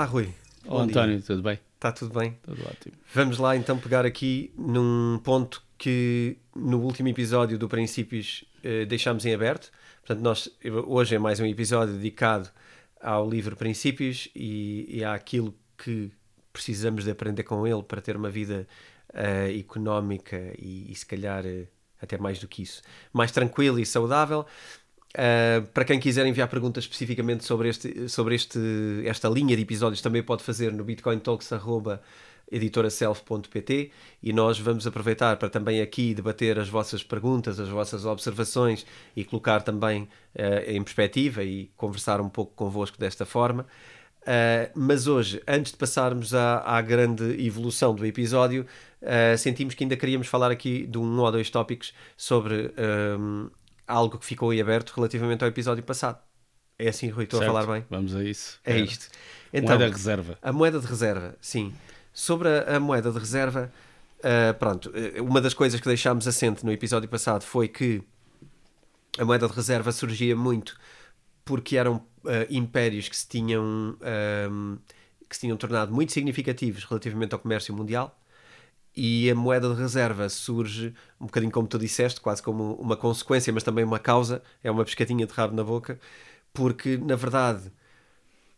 Olá, Rui. Olá, António, dia. tudo bem? Está tudo bem? Tudo ótimo. Vamos lá então pegar aqui num ponto que no último episódio do Princípios eh, deixámos em aberto. Portanto, nós, hoje é mais um episódio dedicado ao livro Princípios e, e àquilo que precisamos de aprender com ele para ter uma vida uh, económica e, e, se calhar uh, até mais do que isso, mais tranquila e saudável. Uh, para quem quiser enviar perguntas especificamente sobre, este, sobre este, esta linha de episódios, também pode fazer no bitcointalks.editoraself.pt e nós vamos aproveitar para também aqui debater as vossas perguntas, as vossas observações e colocar também uh, em perspectiva e conversar um pouco convosco desta forma. Uh, mas hoje, antes de passarmos à, à grande evolução do episódio, sentimos que ainda queríamos falar aqui de um ou dois tópicos sobre algo que ficou aí aberto relativamente ao episódio passado. É assim, Rui, estou certo. a falar bem? Vamos a isso. É, é. isto. Então, moeda de reserva. A moeda de reserva, sim. Sobre a, a moeda de reserva, uh, pronto, eh, uma das coisas que deixámos assente no episódio passado foi que a moeda de reserva surgia muito porque eram uh, impérios que se tinham que se tinham tornado muito significativos relativamente ao comércio mundial e a moeda de reserva surge um bocadinho como tu disseste, quase como uma consequência, mas também uma causa, é uma pescadinha de rabo na boca, porque na verdade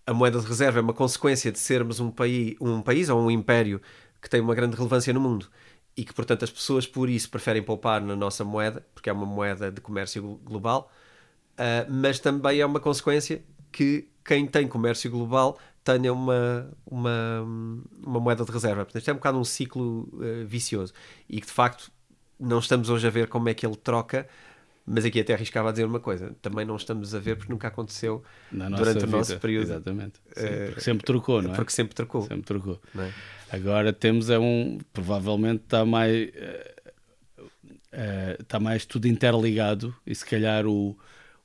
a moeda de reserva é uma consequência de sermos um país, um país ou um império que tem uma grande relevância no mundo. E que, portanto, as pessoas por isso preferem poupar na nossa moeda, porque é uma moeda de comércio global, uh, mas também é uma consequência que quem tem comércio global tenha uma, uma, uma moeda de reserva. Portanto, isto é um bocado um ciclo uh, vicioso e que de facto não estamos hoje a ver como é que ele troca, mas aqui até arriscava a dizer uma coisa: também não estamos a ver porque nunca aconteceu durante vida. o nosso período. Exatamente. Sim, uh, porque sempre trocou, não é? Porque sempre trocou. Sempre trocou. É? Agora temos é um. Provavelmente está mais. Uh, está mais tudo interligado e se calhar o,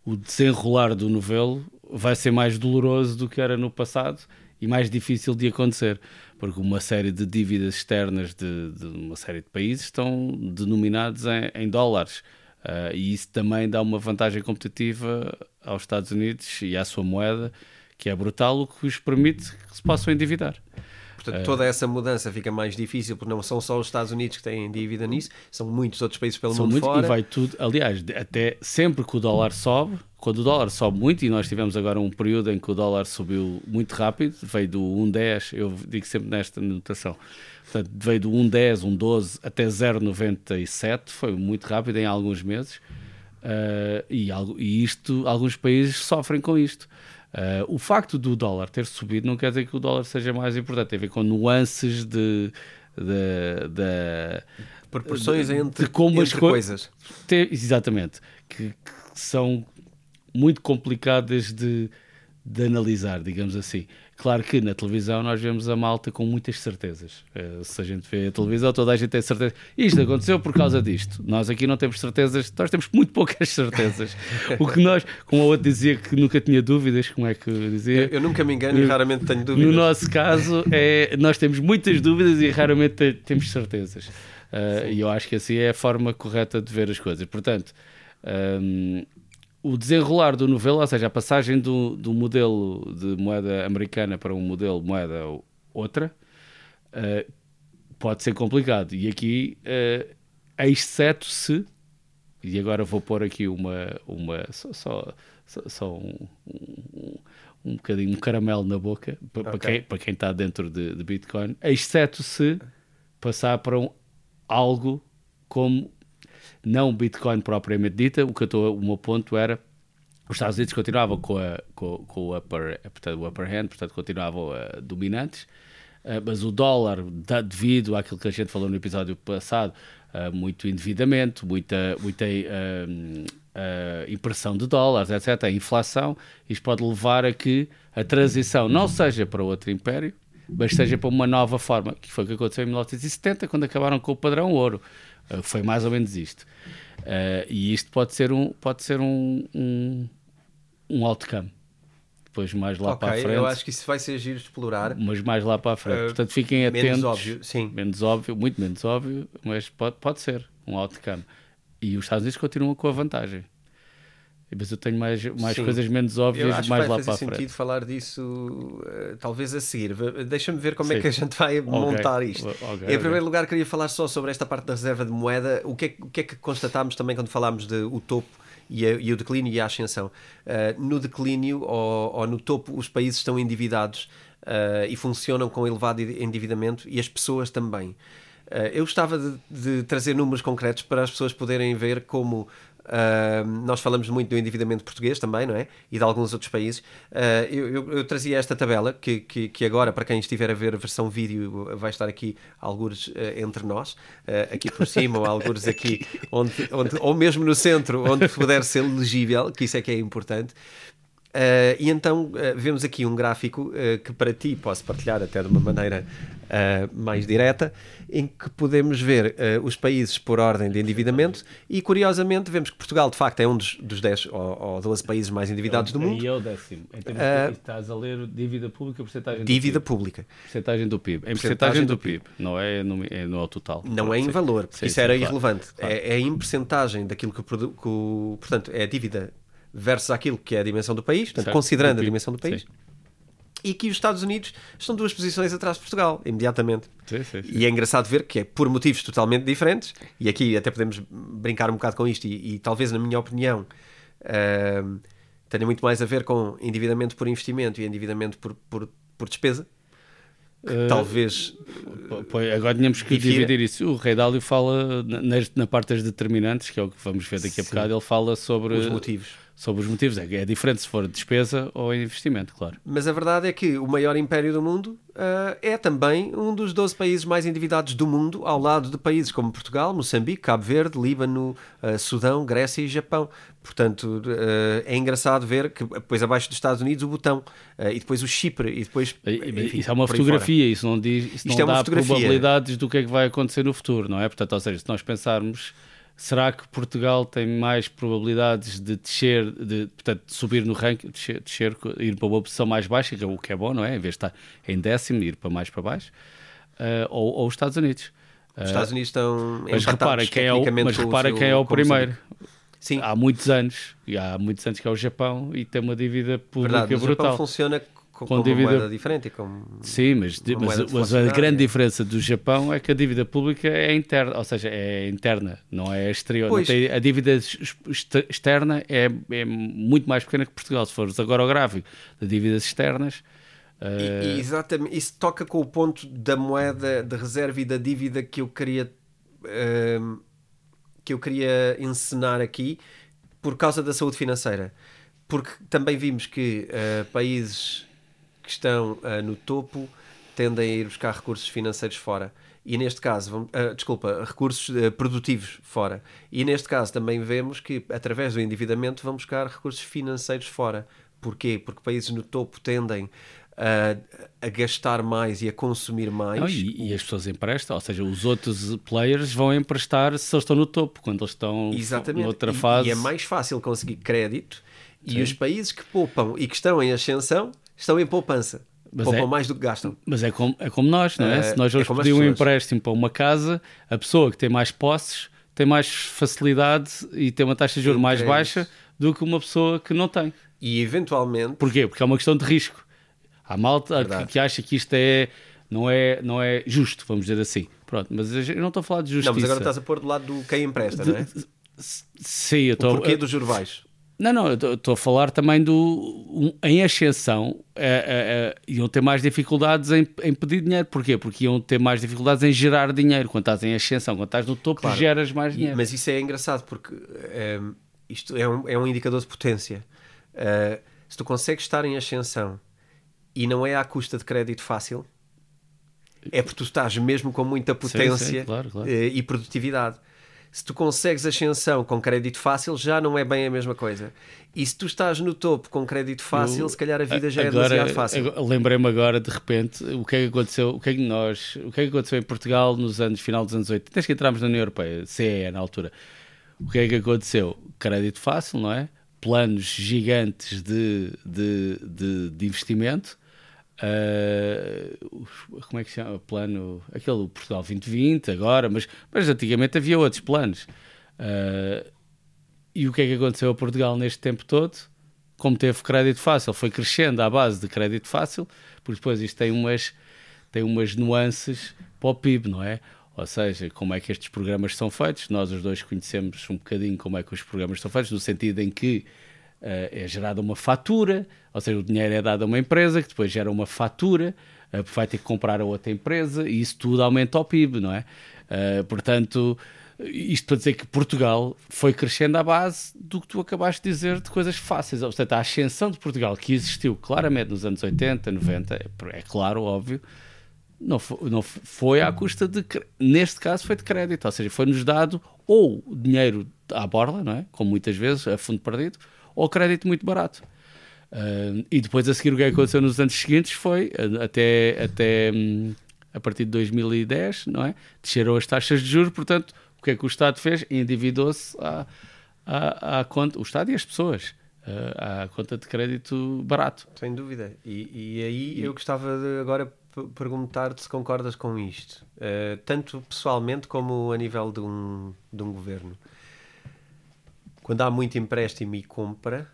o desenrolar do novelo vai ser mais doloroso do que era no passado e mais difícil de acontecer, porque uma série de dívidas externas de, de uma série de países estão denominados em, em dólares. Uh, e isso também dá uma vantagem competitiva aos Estados Unidos e à sua moeda, que é brutal, o que os permite que se possam endividar. Portanto, toda essa mudança fica mais difícil porque não são só os Estados Unidos que têm dívida nisso, são muitos outros países pelo são mundo muitos, fora. E vai tudo, aliás, até sempre que o dólar sobe, quando o dólar sobe muito, e nós tivemos agora um período em que o dólar subiu muito rápido, veio do 1,10, eu digo sempre nesta notação, portanto, veio do 1,10, 1,12 até 0,97, foi muito rápido em alguns meses, uh, e, e isto, alguns países sofrem com isto. Uh, o facto do dólar ter subido não quer dizer que o dólar seja mais importante, tem a ver com nuances de. de, de proporções de, entre, de como entre as co coisas. Ter, exatamente. Que, que, são muito complicadas de, de analisar, digamos assim. Claro que na televisão nós vemos a malta com muitas certezas. Eh, se a gente vê a televisão, toda a gente tem certeza. Isto aconteceu por causa disto. Nós aqui não temos certezas, nós temos muito poucas certezas. o que nós, como a outra dizia que nunca tinha dúvidas, como é que dizia? Eu, eu nunca me engano e raramente tenho dúvidas. No nosso caso, é, nós temos muitas dúvidas e raramente temos certezas. Uh, e eu acho que assim é a forma correta de ver as coisas. Portanto, um, o desenrolar do novelo, ou seja, a passagem do, do modelo de moeda americana para um modelo de moeda outra, uh, pode ser complicado. E aqui, uh, exceto se, e agora vou pôr aqui uma, uma só, só, só um, um, um bocadinho, um caramelo na boca, para, okay. quem, para quem está dentro de, de Bitcoin, exceto se passar para um, algo como não Bitcoin propriamente dita, o que eu estou, o meu ponto era os Estados Unidos continuavam com, a, com, com o, upper, portanto, o upper hand, portanto continuavam uh, dominantes, uh, mas o dólar, da, devido àquilo que a gente falou no episódio passado, uh, muito endividamento, muita, muita impressão de dólares, etc., a inflação, isto pode levar a que a transição não seja para outro império, mas seja para uma nova forma, que foi o que aconteceu em 1970, quando acabaram com o padrão ouro. Uh, foi mais ou menos isto. Uh, e isto pode ser um, pode ser um, um, um outcome. Depois mais lá okay, para a frente. Eu acho que isso vai ser giro explorar. Mas mais lá para a frente. Uh, Portanto, fiquem atentos. Menos óbvio, sim. Menos óbvio, muito menos óbvio, mas pode, pode ser um outcome. E os Estados Unidos continuam com a vantagem. Mas eu tenho mais, mais coisas menos óbvias mais lá para a frente. sentido falar disso uh, talvez a seguir. Deixa-me ver como Sim. é que a gente vai okay. montar isto. Okay, em primeiro okay. lugar, queria falar só sobre esta parte da reserva de moeda. O que é, o que, é que constatámos também quando falámos de o topo e, a, e o declínio e a ascensão? Uh, no declínio ou, ou, no topo, os países estão endividados uh, e funcionam com elevado endividamento e as pessoas também. eu gostava de, de trazer números concretos para as pessoas poderem ver como Uh, nós falamos muito do endividamento português também, não é? E de alguns outros países. Uh, eu, eu, eu, trazia esta tabela, que, que, que, agora, para quem estiver a ver a versão vídeo, vai estar aqui alguns uh, entre nós, aqui por cima, ou alguns aqui, onde, onde, ou mesmo no centro, onde puder ser legível, que isso é que é importante. E então vemos aqui um gráfico que para ti posso partilhar até de uma maneira mais direta, em que podemos ver os países por ordem de endividamento e curiosamente vemos que Portugal de facto é um dos, dos 10 ou, ou 12 países mais endividados do mundo. E é o décimo. Termos de, estás a ler dívida pública, porcentagem Dívida pública. Porcentagem do PIB. Em porcentagem do, do PIB. PIB, não é no, é no total. Não é em valor, sim, isso sim, era claro, irrelevante. Claro. É, é em porcentagem daquilo que, que o, portanto, é a dívida versus aquilo que é a dimensão do país, portanto, considerando a dimensão do país. Sim. E que os Estados Unidos estão duas posições atrás de Portugal, imediatamente. Sim, sim, e é engraçado ver que é por motivos totalmente diferentes, e aqui até podemos brincar um bocado com isto, e, e talvez, na minha opinião, uh, tenha muito mais a ver com endividamento por investimento e endividamento por, por, por despesa, Uh, talvez. agora tínhamos que dividir isso. O Rei Dálio fala na, na parte das determinantes, que é o que vamos ver daqui a bocado. Ele fala sobre os motivos sobre os motivos. É, é diferente se for despesa ou investimento, claro. Mas a verdade é que o maior império do mundo uh, é também um dos 12 países mais endividados do mundo, ao lado de países como Portugal, Moçambique, Cabo Verde, Líbano, uh, Sudão, Grécia e Japão. Portanto, uh, é engraçado ver que depois abaixo dos Estados Unidos o botão e depois o Chipre e depois enfim, isso é uma fotografia, isso não diz, isso Isto não é dá probabilidades do que é que vai acontecer no futuro, não é? Portanto, ou seja, se nós pensarmos será que Portugal tem mais probabilidades de descer, de, portanto, de subir no ranking, descer, descer, ir para uma posição mais baixa, que é o que é bom, não é? Em vez de estar em décimo, ir para mais para baixo, uh, ou, ou, os Estados Unidos. Os Estados Unidos estão mas repara quem é o, mas repara quem é o primeiro. Sim. Há muitos anos, e há muitos anos que é o Japão e tem uma dívida pública Verdade, brutal. O Japão funciona com, com, dívida moeda diferente. Com Sim, mas, mas, mas a grande diferença do Japão é que a dívida pública é interna, ou seja, é interna, não é exterior. Não tem, a dívida externa é, é muito mais pequena que Portugal. Se fores agora ao gráfico de dívidas externas. Uh... E, exatamente, isso toca com o ponto da moeda de reserva e da dívida que eu queria uh, que eu queria encenar aqui por causa da saúde financeira porque também vimos que uh, países que estão uh, no topo tendem a ir buscar recursos financeiros fora. E neste caso, vamos, uh, desculpa, recursos uh, produtivos fora. E neste caso também vemos que, através do endividamento, vão buscar recursos financeiros fora. Porquê? Porque países no topo tendem a, a gastar mais e a consumir mais. Não, e, e, as pessoas emprestam, ou seja, os outros players vão emprestar se eles estão no topo, quando eles estão Exatamente. noutra fase. E, e é mais fácil conseguir crédito. Sim. E os países que poupam e que estão em ascensão estão em poupança. Mas Poupam é, mais do que gastam. Mas é como, é como nós, não é? é Se nós vamos é pedir um empréstimo para uma casa, a pessoa que tem mais posses tem mais facilidade e tem uma taxa de juros mais baixa do que uma pessoa que não tem. E eventualmente. Porquê? Porque é uma questão de risco. Há malta que, que, acha que isto é não, é, não é justo, vamos dizer assim. Pronto, mas eu não estou a falar de justiça. Não, mas agora estás a pôr do lado do quem empresta, de, não é? Sim, eu estou. O porquê dos juros baixos? Não, não, estou a falar também do. Um, em ascensão, é, é, é, iam ter mais dificuldades em, em, pedir dinheiro. Porquê? Porque iam ter mais dificuldades em gerar dinheiro. Quando estás em ascensão, quando estás no topo, claro. geras mais dinheiro. E, mas isso é engraçado porque é, isto é um, é um indicador de potência. Uh, se tu consegues estar em ascensão e não é à custa de crédito fácil, é porque tu estás mesmo com muita potência sim, sim, claro, claro. Uh, e produtividade se tu consegues ascensão com crédito fácil, já não é bem a mesma coisa. E se tu estás no topo com crédito fácil, Eu, se calhar a vida já agora, é demasiado fácil. Lembrei-me agora, de repente, o que é que aconteceu, o que é que nós, o que é que aconteceu em Portugal nos anos, final dos anos 80, desde que entramos na União Europeia, CE na altura. O que é que aconteceu? Crédito fácil, não é? Planos gigantes de, de, de, de investimento Uh, como é que se chama? O plano, aquele Portugal 2020 agora, mas, mas antigamente havia outros planos. Uh, e o que é que aconteceu a Portugal neste tempo todo? Como teve crédito fácil, foi crescendo à base de crédito fácil, porque depois isto tem umas, tem umas nuances para o PIB, não é? Ou seja, como é que estes programas são feitos. Nós os dois conhecemos um bocadinho como é que os programas são feitos, no sentido em que é gerada uma fatura, ou seja, o dinheiro é dado a uma empresa que depois gera uma fatura, uh, vai ter que comprar a outra empresa e isso tudo aumenta o PIB, não é? Uh, portanto, isto para dizer que Portugal foi crescendo à base do que tu acabaste de dizer de coisas fáceis. Portanto, a ascensão de Portugal, que existiu claramente nos anos 80, 90, é, é claro, óbvio, não foi, não foi à custa de. Neste caso, foi de crédito, ou seja, foi-nos dado ou dinheiro à borla, não é? Como muitas vezes, a fundo perdido, ou crédito muito barato. Uh, e depois a seguir o que aconteceu nos anos seguintes foi até, até um, a partir de 2010, não é? Desceram as taxas de juros, portanto, o que é que o Estado fez? Endividou-se à, à, à, conta, o Estado e as pessoas, uh, à conta de crédito barato. Sem dúvida. E, e aí eu gostava de agora perguntar-te se concordas com isto, uh, tanto pessoalmente como a nível de um, de um governo. Quando há muito empréstimo e compra,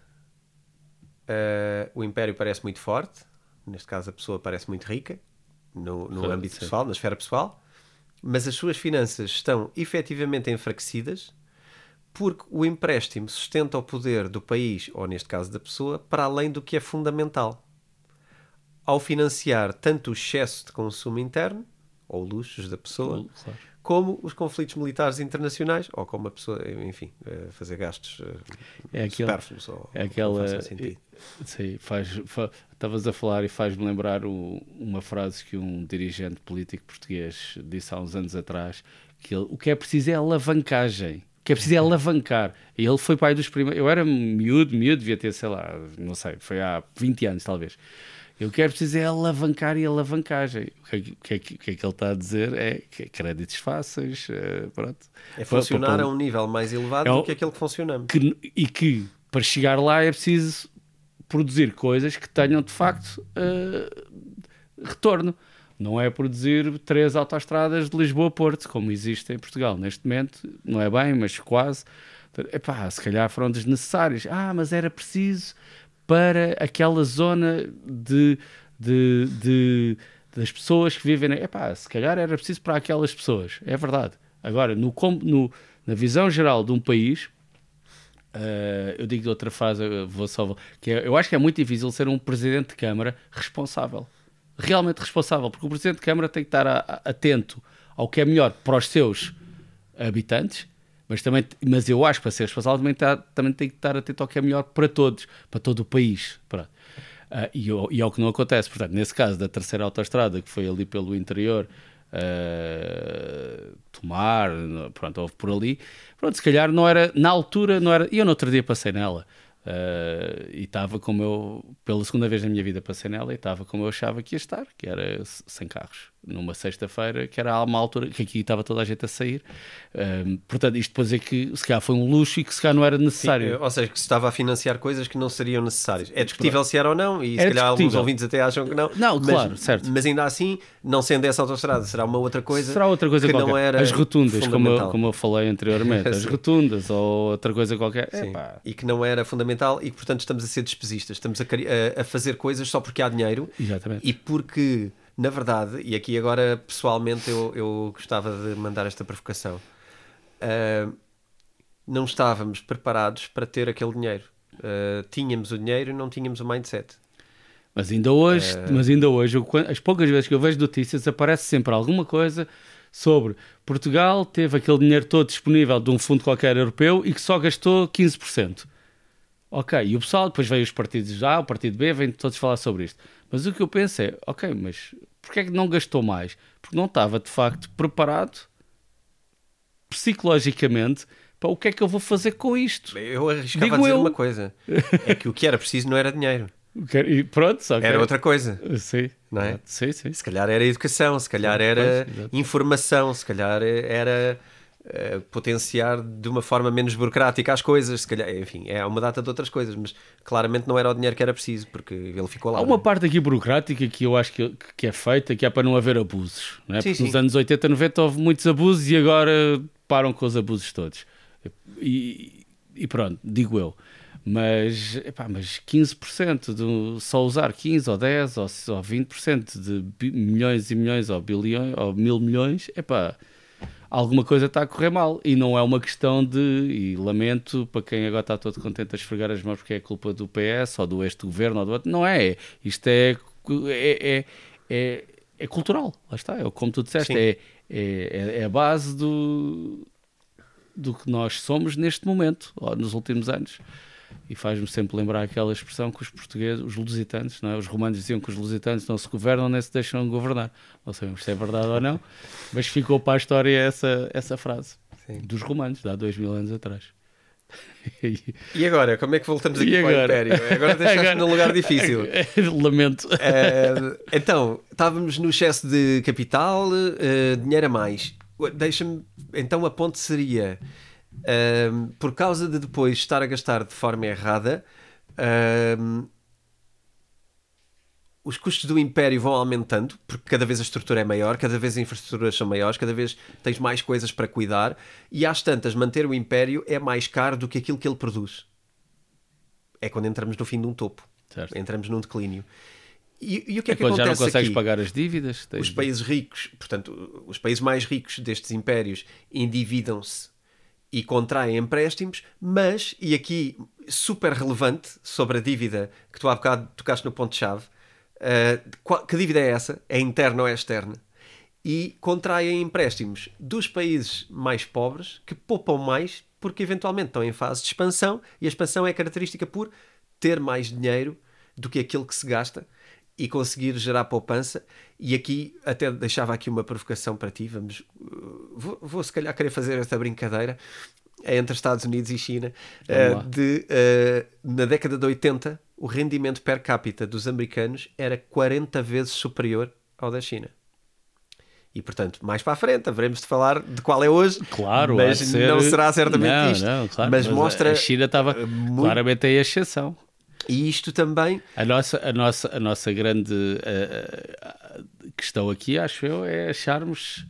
uh, o império parece muito forte, neste caso a pessoa parece muito rica, no, no âmbito pessoal, na esfera pessoal, mas as suas finanças estão efetivamente enfraquecidas porque o empréstimo sustenta o poder do país, ou neste caso da pessoa, para além do que é fundamental. Ao financiar tanto o excesso de consumo interno, ou luxos da pessoa, claro. Como os conflitos militares internacionais, ou como a pessoa, enfim, eh, fazer gastos eh, é aquele, supérfluos. Ou, é aquela. Sim, faz, estavas a falar e faz-me lembrar o, uma frase que um dirigente político português disse há uns anos atrás: que ele, o que é preciso é alavancagem. O que é preciso é alavancar. E ele foi pai dos primeiros. Eu era miúdo, miúdo, devia ter, sei lá, não sei, foi há 20 anos talvez eu quero preciso é alavancar e alavancagem. O que, é que, que, que, é que ele está a dizer é é créditos fáceis, uh, pronto. É funcionar para, para, a um nível mais elevado é, do que aquele que funcionamos. E que para chegar lá é preciso produzir coisas que tenham de facto uh, retorno. Não é produzir três autoestradas de Lisboa a Porto, como existe em Portugal neste momento. Não é bem, mas quase. Epá, se calhar foram desnecessários. Ah, mas era preciso para aquela zona de, de, de das pessoas que vivem. Epá, se calhar era preciso para aquelas pessoas, é verdade. Agora, no, no na visão geral de um país, uh, eu digo de outra frase, vou só. Que é, eu acho que é muito difícil ser um presidente de Câmara responsável. Realmente responsável, porque o presidente de Câmara tem que estar a, a, atento ao que é melhor para os seus habitantes mas, também, mas eu acho que para ser responsável também, tá, também tem que estar atento ao que é melhor para todos, para todo o país. Uh, e, e é o que não acontece. Portanto, nesse caso da terceira autoestrada, que foi ali pelo interior, uh, Tomar, pronto, houve por ali. Pronto, se calhar não era, na altura, não era. E eu no outro dia passei nela. Uh, e estava como eu, pela segunda vez na minha vida passei nela e estava como eu achava que ia estar, que era sem carros numa sexta-feira, que era uma altura que aqui estava toda a gente a sair. Um, portanto, isto para dizer que se calhar foi um luxo e que se calhar não era necessário. Sim, ou seja, que se estava a financiar coisas que não seriam necessárias. É discutível se era ou não, e era se calhar discutível. alguns ouvintes até acham que não. Não, mas, claro, certo. Mas ainda assim, não sendo essa autostrada, será uma outra coisa. Será outra coisa que qualquer. não era. As rotundas, como eu, como eu falei anteriormente, as rotundas ou outra coisa qualquer. E que não era fundamental e que, portanto, estamos a ser despesistas, estamos a, a, a fazer coisas só porque há dinheiro Exatamente. e porque na verdade, e aqui agora pessoalmente eu, eu gostava de mandar esta provocação, uh, não estávamos preparados para ter aquele dinheiro. Uh, tínhamos o dinheiro e não tínhamos o mindset. Mas ainda hoje, uh... mas ainda hoje, as poucas vezes que eu vejo notícias, aparece sempre alguma coisa sobre Portugal teve aquele dinheiro todo disponível de um fundo qualquer europeu e que só gastou 15%. Ok, e o pessoal, depois veio os partidos A, o partido B, vêm todos falar sobre isto. Mas o que eu penso é, ok, mas porquê é que não gastou mais? Porque não estava de facto preparado psicologicamente para o que é que eu vou fazer com isto. Eu arriscava Digo a dizer eu. uma coisa: é que o que era preciso não era dinheiro. E pronto, só Era outra coisa. Sim. Não é? Sim, sim. Se calhar era educação, se calhar era informação, se calhar era uh, potenciar de uma forma menos burocrática as coisas, se calhar, enfim, é uma data de outras coisas, mas claramente não era o dinheiro que era preciso, porque ele ficou lá. Há uma é? parte aqui burocrática que eu acho que, que é feita, que é para não haver abusos, não é? Sim, porque sim. nos anos 80, 90 houve muitos abusos e agora param com os abusos todos. E, e pronto, digo eu. Mas, epá, mas 15%, do, só usar 15 ou 10 ou, ou 20% de milhões e milhões ou bilhões ou mil milhões, epá, alguma coisa está a correr mal. E não é uma questão de, e lamento para quem agora está todo contente a esfregar as mãos porque é culpa do PS ou do este governo ou do outro, não é. Isto é, é, é, é, é cultural, lá está, é como tu disseste, é, é, é a base do, do que nós somos neste momento, nos últimos anos e faz-me sempre lembrar aquela expressão que os portugueses, os lusitanos, não é? os romanos diziam que os lusitanos não se governam nem se deixam governar. Não sabemos se é verdade ou não, mas ficou para a história essa, essa frase Sim. dos romanos, de há dois mil anos atrás. E agora, como é que voltamos aqui para o Império? Agora deixaste num lugar difícil. Lamento. Uh, então, estávamos no excesso de capital, uh, dinheiro a mais. Deixa-me. Então a ponte seria um, por causa de depois estar a gastar de forma errada, um, os custos do império vão aumentando, porque cada vez a estrutura é maior, cada vez as infraestruturas são maiores, cada vez tens mais coisas para cuidar, e às tantas, manter o império é mais caro do que aquilo que ele produz. É quando entramos no fim de um topo, certo. entramos num declínio. E, e, o que é, é que acontece já não consegues aqui? pagar as dívidas? Os países ricos, portanto, os países mais ricos destes impérios endividam-se e contraem empréstimos, mas, e aqui super relevante sobre a dívida que tu há bocado tocaste no ponto-chave, uh, que dívida é essa? É interna ou é externa? E contraem empréstimos dos países mais pobres que poupam mais porque eventualmente estão em fase de expansão e a expansão é característica por ter mais dinheiro do que aquilo que se gasta e conseguir gerar poupança. E aqui até deixava aqui uma provocação para ti. Vamos, uh, vou, vou se calhar querer fazer esta brincadeira é entre Estados Unidos e China. Uh, de, uh, na década de 80, o rendimento per capita dos americanos era 40 vezes superior ao da China. E portanto, mais para a frente, haveremos de falar de qual é hoje. Claro, mas ser... não será certamente não, isto. Não, claro, mas, mas, mostra. A China estava muito... claramente a exceção. E isto também. A nossa, a nossa, a nossa grande uh, questão aqui, acho eu, é acharmos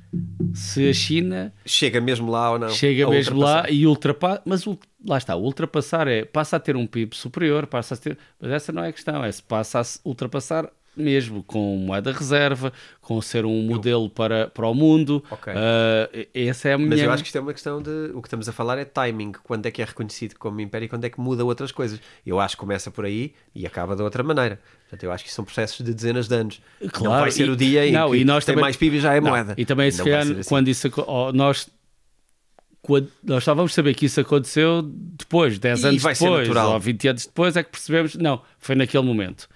se a China. Chega mesmo lá ou não. Chega mesmo lá e ultrapassa. Mas lá está, ultrapassar é. Passa a ter um PIB superior, passa a ter. Mas essa não é a questão, é se passa a ultrapassar mesmo com moeda reserva, com ser um modelo para, para o mundo. Okay. Uh, essa é a minha... Mas eu acho que isto é uma questão de. O que estamos a falar é timing. Quando é que é reconhecido como império e quando é que muda outras coisas. Eu acho que começa por aí e acaba de outra maneira. Portanto, eu acho que são processos de dezenas de anos. Claro, não vai ser e, o dia não, que e nós tem também, mais PIB e já é não, moeda. E também, se calhar, assim. quando isso. Oh, nós quando nós estávamos a saber que isso aconteceu depois, 10 anos depois, ou 20 anos depois, é que percebemos, não, foi naquele momento.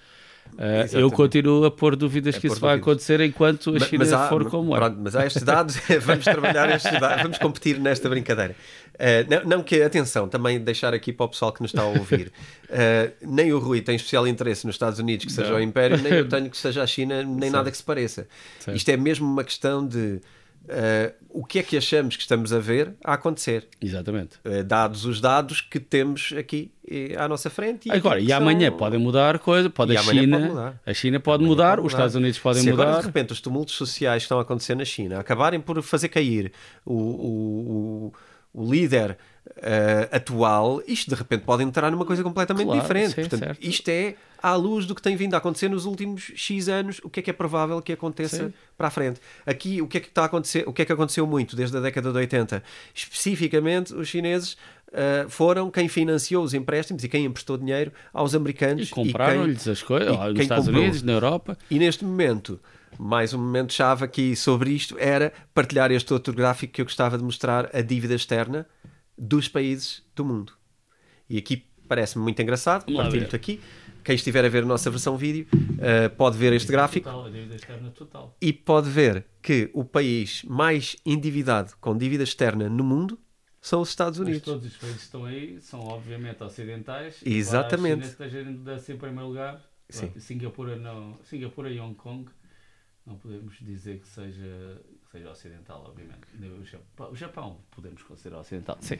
Uh, eu continuo a pôr dúvidas que isso vai acontecer enquanto a China há, for como é. Pronto, mas há estes dados, vamos trabalhar estes dados, vamos competir nesta brincadeira. Uh, não, não, que, atenção, também deixar aqui para o pessoal que nos está a ouvir, uh, nem o Rui tem especial interesse nos Estados Unidos que seja não. o Império, nem eu tenho que seja a China, nem certo. nada que se pareça. Certo. Isto é mesmo uma questão de Uh, o que é que achamos que estamos a ver a acontecer. Exatamente. Uh, dados os dados que temos aqui eh, à nossa frente. E Agora, e amanhã são... podem mudar coisa, pode a China, pode mudar. a China pode mudar, pode os Estados Unidos podem Se mudar. Agora, de repente, os tumultos sociais que estão a acontecer na China acabarem por fazer cair o, o, o, o líder uh, atual, isto de repente pode entrar numa coisa completamente claro, diferente. Sim, Portanto, certo. isto é à luz do que tem vindo a acontecer nos últimos X anos, o que é que é provável que aconteça sim. para a frente. Aqui, o que é que está a acontecer, o que é que aconteceu muito desde a década de 80? Especificamente, os chineses Uh, foram quem financiou os empréstimos e quem emprestou dinheiro aos americanos. E compraram-lhes as coisas, nos Estados comprou. Unidos, na Europa. E neste momento, mais um momento-chave aqui sobre isto era partilhar este outro gráfico que eu gostava de mostrar, a dívida externa dos países do mundo. E aqui parece-me muito engraçado, partilho-te aqui. Quem estiver a ver a nossa versão vídeo uh, pode ver este gráfico total, e pode ver que o país mais endividado com dívida externa no mundo são os Estados Unidos. Mas todos os países que estão aí são obviamente ocidentais. Exatamente. A China esteja em primeiro lugar. Sim. Singapura, não, Singapura e Hong Kong não podemos dizer que seja seja ocidental, obviamente. O Japão, o Japão podemos considerar ocidental, sim.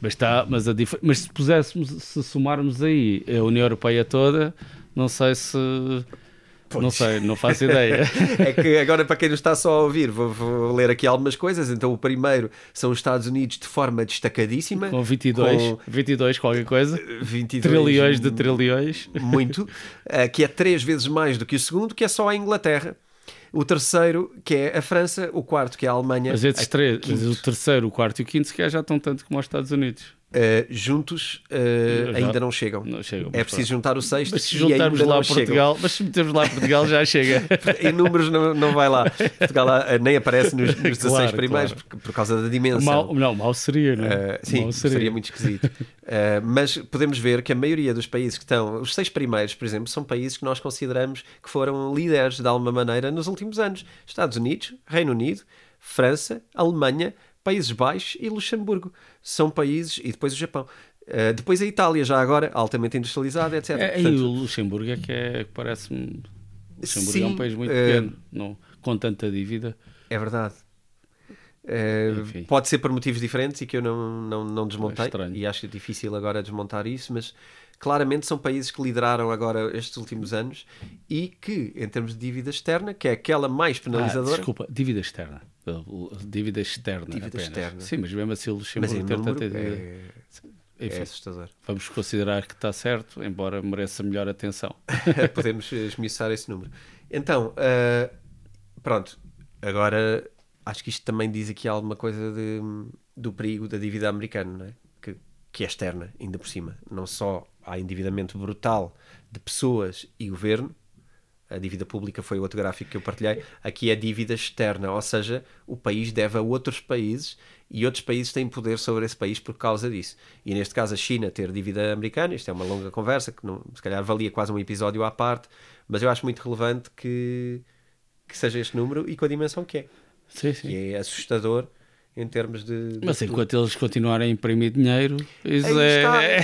Mas, está, mas, a mas se puséssemos, se somarmos aí a União Europeia toda, não sei se Pois. Não sei, não faço ideia. é que agora, para quem nos está só a ouvir, vou, vou, ler aqui algumas coisas. Então, o primeiro são os Estados Unidos de forma destacadíssima. Com 22, com 22 qualquer coisa. 22, trilhões de trilhões. Muito. Uh, que é três vezes mais do que o segundo, que é só a Inglaterra. O terceiro, que é a França. O quarto, que é a Alemanha. Mas esses três, mas o terceiro, o quarto e o quinto, se calhar já estão tanto como os Estados Unidos. Uh, juntos uh, ainda não chegam. Não chegam é preciso juntar o sexto. Mas se juntarmos lá Portugal, chegam. mas se metermos lá Portugal já chega. em números não, não vai lá. Portugal lá, uh, nem aparece nos, nos 16 claro, primeiros claro. por, por, causa da dimensão. Mal, não, mal seria, não é? sim, seria. seria. muito esquisito. mas podemos ver que a maioria dos países que estão, os seis primeiros, por exemplo, são países que nós consideramos que foram líderes de alguma maneira nos últimos anos: Estados Unidos, Reino Unido, França, Alemanha. Países Baixos e Luxemburgo. São países, e depois o Japão. Uh, depois a Itália, já agora, altamente industrializada, etc. É, Portanto, e o Luxemburgo é que é, parece-me. Luxemburgo sim, é um país muito uh, pequeno, não, com tanta dívida. É verdade. Uh, pode ser por motivos diferentes e que eu não, não, não desmontei. É e acho difícil agora desmontar isso, mas claramente são países que lideraram agora estes últimos anos e que, em termos de dívida externa, que é aquela mais ah, penalizadora. Ah, desculpa, dívida externa. Dívida externa. Dívida apenas. externa. Sim, mas mesmo assim o Luxemburgo ter tanta dívida. É... Enfim, é assustador. Vamos considerar que está certo, embora mereça melhor atenção. Podemos esmiuçar esse número. Então, uh, pronto. Agora, acho que isto também diz aqui alguma coisa de, do perigo da dívida americana, é? Que, que é externa, ainda por cima. Não só há endividamento brutal de pessoas e governo, a dívida pública foi outro gráfico que eu partilhei. Aqui é dívida externa, ou seja, o país deve a outros países e outros países têm poder sobre esse país por causa disso. E neste caso a China ter dívida americana, isto é uma longa conversa que não, se calhar valia quase um episódio à parte, mas eu acho muito relevante que, que seja este número e com a dimensão que é. Sim, sim. Que é assustador em termos de. de Mas enquanto eles continuarem a imprimir dinheiro, isso aí é.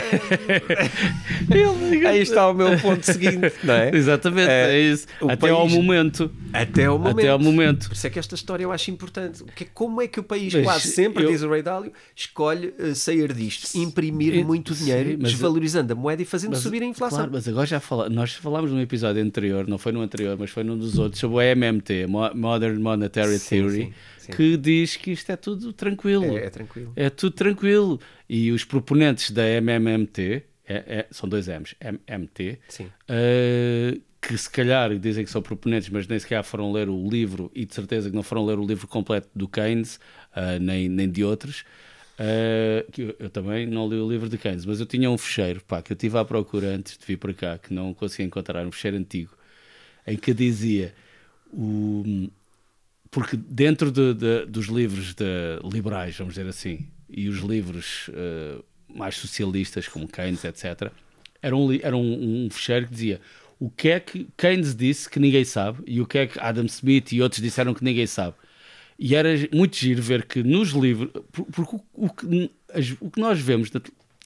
Está... aí está o meu ponto seguinte, não é? Exatamente, é, é isso. Até país... ao momento. Até ao momento. Até ao momento. Por isso é que esta história eu acho importante. Que, como é que o país, mas quase sempre, eu... diz o Ray Dalio, escolhe uh, sair disto? Imprimir muito dinheiro, sim, desvalorizando a moeda e fazendo mas, subir a inflação. Claro, mas agora já fala... nós falámos num episódio anterior, não foi no anterior, mas foi num dos outros, sobre o MMT, Modern Monetary sim, Theory. Sim que diz que isto é tudo tranquilo. É, é, tranquilo. É tudo tranquilo. E os proponentes da MMMT, é, é, são dois M's, MMT, uh, que se calhar dizem que são proponentes, mas nem sequer foram ler o livro e de certeza que não foram ler o livro completo do Keynes, uh, nem, nem de outros. Uh, que eu, eu, também não li o livro de Keynes, mas eu tinha um fecheiro pá, que eu estive à procura antes de vir para cá, que não consegui encontrar, um fecheiro antigo, em que dizia o, porque dentro de, de, dos livros liberais, vamos dizer assim, e os livros uh, mais socialistas, como Keynes, etc., era um, era um, um fecheiro que dizia o que é que Keynes disse que ninguém sabe e o que é que Adam Smith e outros disseram que ninguém sabe. E era muito giro ver que nos livros, porque o, que, o que nós vemos,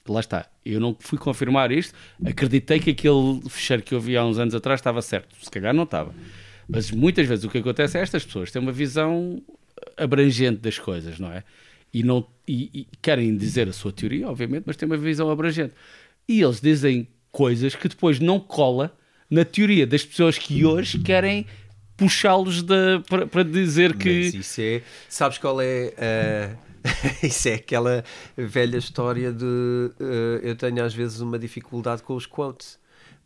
lá está, eu não fui confirmar isto, acreditei que aquele fecheiro que eu vi há uns anos atrás estava certo, se calhar não estava. Mas muitas vezes o que acontece é estas pessoas têm uma visão abrangente das coisas, não é? E, não, e, e querem dizer a sua teoria, obviamente, mas têm uma visão abrangente. E eles dizem coisas que depois não cola na teoria das pessoas que hoje querem puxá-los para, dizer que. Mas isso é. Sabes qual é. Uh... isso é aquela velha história de uh, eu tenho às vezes uma dificuldade com os quotes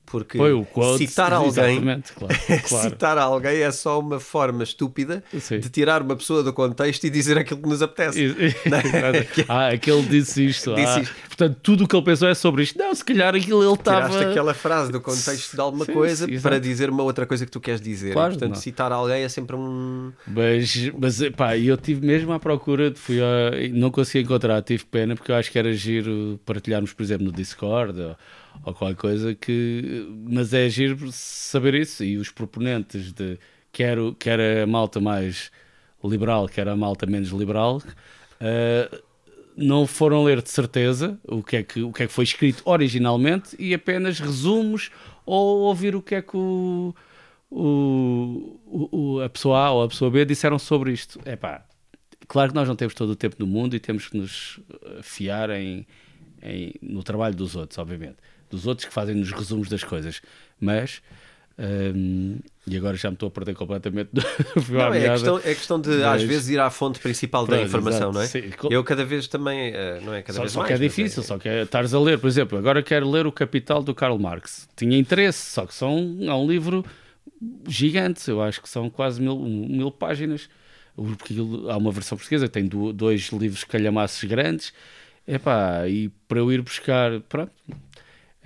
porque quote, citar alguém claro, claro. citar alguém é só uma forma estúpida Sim. de tirar uma pessoa do contexto e dizer aquilo que nos apetece. É? ah, aquele disse isto. disse ah, isto. Portanto, tudo o que ele pensou é sobre isto. Não, se calhar aquilo ele estava. Tiraste aquela frase do contexto de alguma sim, coisa sim, para dizer uma outra coisa que tu queres dizer. Claro, portanto, não. citar alguém é sempre um. Mas, mas pá, eu tive mesmo à procura, fui a, não consegui encontrar, tive pena porque eu acho que era giro partilharmos, por exemplo, no Discord. Ou, ou qualquer coisa que. Mas é agir saber isso. E os proponentes de quer, quer a malta mais liberal, quer a malta menos liberal, uh, não foram ler de certeza o que, é que, o que é que foi escrito originalmente e apenas resumos ou ouvir o que é que o, o, o, a pessoa A ou a pessoa B disseram sobre isto. É pá, claro que nós não temos todo o tempo do mundo e temos que nos fiar em, em, no trabalho dos outros, obviamente dos outros que fazem nos resumos das coisas. Mas Um, e agora já me estou a perder completamente do não, é, questão, é questão de, às vezes, ir à fonte principal Pronto, da informação, exato, não é? sim. Eu cada vez também, eh, não é? Cada Só, vez só mais. que é mas difícil, só que é, estares a ler, por exemplo, agora quero ler o Capital do Karl Marx. Tinha interesse, só que são, é um livro gigante, eu acho que são quase mil, mil páginas. Porque há uma versão portuguesa, tem do- dois livros calhamaços grandes. Epá, e para eu ir buscar, pronto.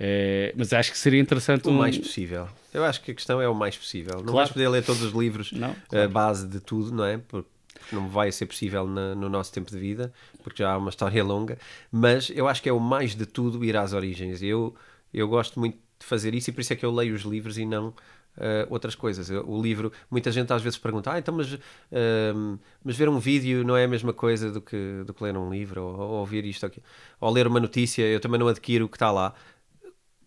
É, mas acho que seria interessante O um- mais possível. Eu acho que a questão é o mais possível. Não Claro. vais poder ler todos os livros, Não, a claro. base de tudo, não é? Porque não vai ser possível na- no nosso tempo de vida, porque já há uma história longa. Mas eu acho que é o mais de tudo ir às origens. Eu, eu gosto muito de fazer isso e por isso é que eu leio os livros e não ah, outras coisas. O livro, muita gente às vezes pergunta, ah, então, mas, ah, mas ver um vídeo não é a mesma coisa do que, do que ler um livro, ou, ou ouvir isto ou aquilo. Ou ler uma notícia, eu também não adquiro o que está lá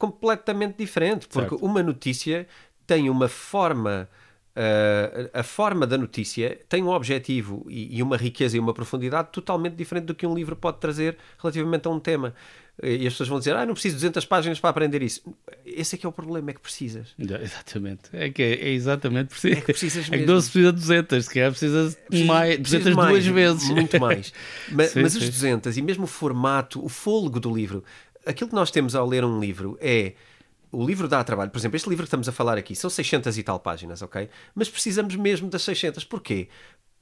completamente diferente, porque Certo. uma notícia tem uma forma. uh, a forma da notícia tem um objetivo e, e uma riqueza e uma profundidade totalmente diferente do que um livro pode trazer relativamente a um tema. E as pessoas vão dizer, ah, não preciso de 200 páginas para aprender isso. Esse é que é o problema, é que precisas. Já, Exatamente. É que é, é exatamente preciso. É que precisas É que mesmo. não se precisa de 200, se calhar precisa de mais, Precisas 200 mais, duas vezes. Muito mais. Mas, Sim, mas os sim. 200 e mesmo o formato, o fôlego do livro, aquilo que nós temos ao ler um livro é. O livro dá trabalho. Por exemplo, este livro que estamos a falar aqui são 600 e tal páginas, ok? Mas precisamos mesmo das 600. Porquê?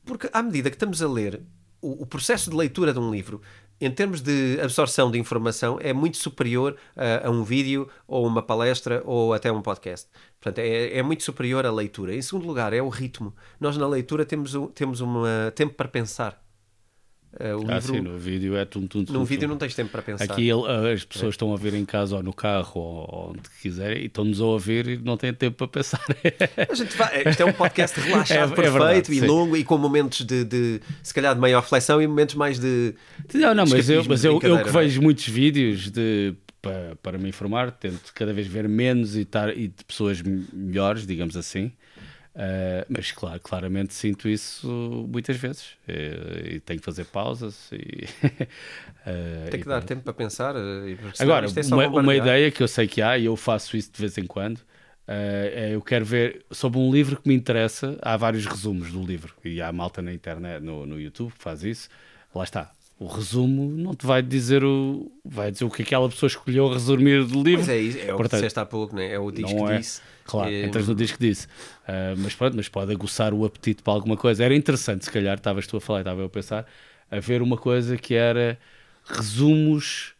Porque à medida que estamos a ler, o, o processo de leitura de um livro, em termos de absorção de informação, é muito superior a, a um vídeo, ou uma palestra, ou até um podcast. Portanto, é, é muito superior à leitura. Em segundo lugar, é o ritmo. Nós na leitura temos, temos um tempo para pensar. Uh, o Ah, livro, sim, no vídeo é tum, tum, tum, num tum. vídeo não tens tempo para pensar. Aqui ele- as pessoas estão a ouvir em casa ou no carro ou onde quiserem e estão-nos a ouvir e não têm tempo para pensar. A gente vai, isto é um podcast relaxado, É- é perfeito verdade, e sim. longo e com momentos de, de, se calhar, de maior reflexão e momentos mais de. Não, não, mas eu, mas eu, eu que é? vejo muitos vídeos de, para, para me informar, tento cada vez ver menos e, tar, e de pessoas melhores, digamos assim. Ah, mas claro, claramente sinto isso muitas vezes e, e tenho que fazer pausas e, ah, Tem e que dar pronto. tempo para pensar. eh, e Agora, é uma, uma ideia que eu sei que há e eu faço isso de vez em quando eh, é eu quero ver sobre um livro que me interessa. Há vários resumos do livro e há malta na internet, no, no YouTube, que faz isso. Lá está. O resumo não te vai dizer o vai dizer o que aquela pessoa escolheu resumir do livro. Pois é, isso, é o que Portanto, disseste há pouco, né? é o disco que é. disse. Claro, Eh, entras no disco disse. Ah, mas pronto, mas pode aguçar o apetite para alguma coisa. Era interessante, se calhar, estavas tu a falar, estava eu a pensar, a ver uma coisa que era resumos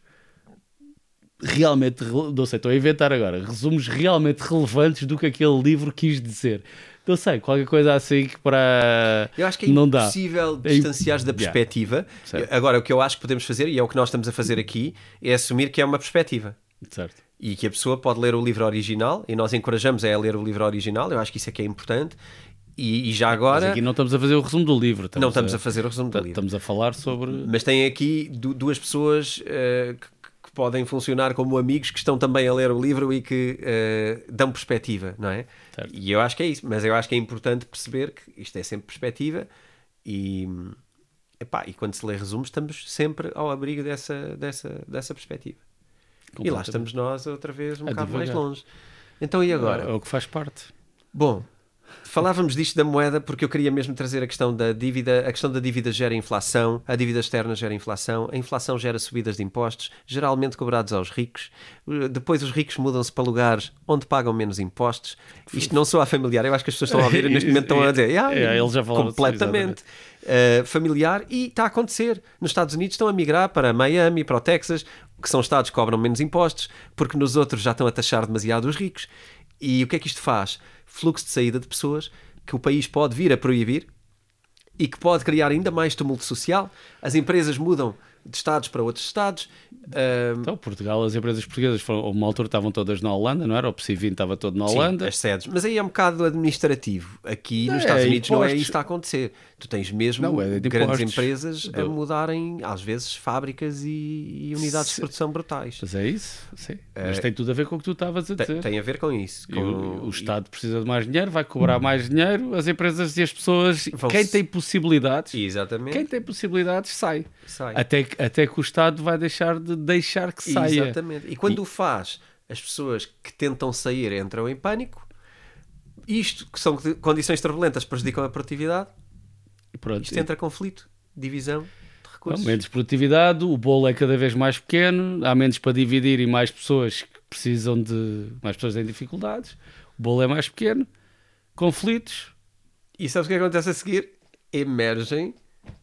realmente, não sei, estou a inventar agora, resumos realmente relevantes do que aquele livro quis dizer. Não sei, qualquer coisa assim que para. Eu acho que é não dá. impossível É distanciar-se da Yeah. perspectiva. Certo. Agora, o que eu acho que podemos fazer, e é o que nós estamos a fazer aqui, é assumir que é uma perspectiva. Certo. e que a pessoa pode ler o livro original e nós encorajamos a ler o livro original, eu acho que isso é que é importante e, e já Mas agora aqui não estamos a fazer o resumo do livro. não estamos a fazer o resumo do livro Estamos a falar sobre. mas tem aqui du- duas pessoas eh, que, que podem funcionar como amigos que estão também a ler o livro e que eh, dão perspectiva, não é? Certo. E eu acho que é isso, mas eu acho que é importante perceber que isto é sempre perspectiva e, epá, e quando se lê resumos estamos sempre ao abrigo dessa, dessa, dessa perspectiva. E lá estamos nós outra vez um A bocado mais longe. Então e agora? É o que faz parte. Bom, falávamos disto da moeda porque eu queria mesmo trazer a questão da dívida. A questão da dívida gera inflação, a dívida externa gera inflação, a inflação gera subidas de impostos, geralmente cobrados aos ricos. Uh, Depois os ricos mudam-se para lugares onde pagam menos impostos. Isto não soa familiar, eu acho que as pessoas estão a ouvir neste momento estão a dizer, "Ah, É, eles já falaram completamente. Uh, familiar e está a acontecer. Nos Estados Unidos estão a migrar para Miami, para o Texas, que são estados que cobram menos impostos, porque nos outros já estão a taxar demasiado os ricos. E o que é que isto faz? Fluxo de saída de pessoas que o país pode vir a proibir e que pode criar ainda mais tumulto social. As empresas mudam de estados para outros estados. Uh, Então, Portugal, as empresas portuguesas, foram, uma altura estavam todas na Holanda, não era? O PSI-20 estava todo na Sim, Holanda. as sedes. Mas aí é um bocado administrativo. Aqui nos É, Estados Unidos não é impostos. isso que está a acontecer. Tu tens mesmo Não, é de grandes empresas a mudarem, às vezes, fábricas e, e unidades de Sim. produção brutais. Mas é isso, sim. Mas É. tem tudo a ver com o que tu estavas a Tem, dizer. tem a ver com isso. E com- o, o Estado precisa de mais dinheiro, vai cobrar mais dinheiro, as empresas e as pessoas, Vão quem tem possibilidades, Exatamente. quem tem possibilidades sai. Sai. Até, que- até que o Estado vai deixar de deixar que saia. Exatamente. E quando o faz, as pessoas que tentam sair entram em pânico. isto, que são condições turbulentas, prejudicam a produtividade, E pronto. isto entra conflito, divisão de recursos. menos produtividade, o bolo é cada vez mais pequeno, há menos para dividir e mais pessoas que precisam de. mais pessoas em dificuldades. O bolo é mais pequeno, conflitos, E sabes o que acontece a seguir? Emergem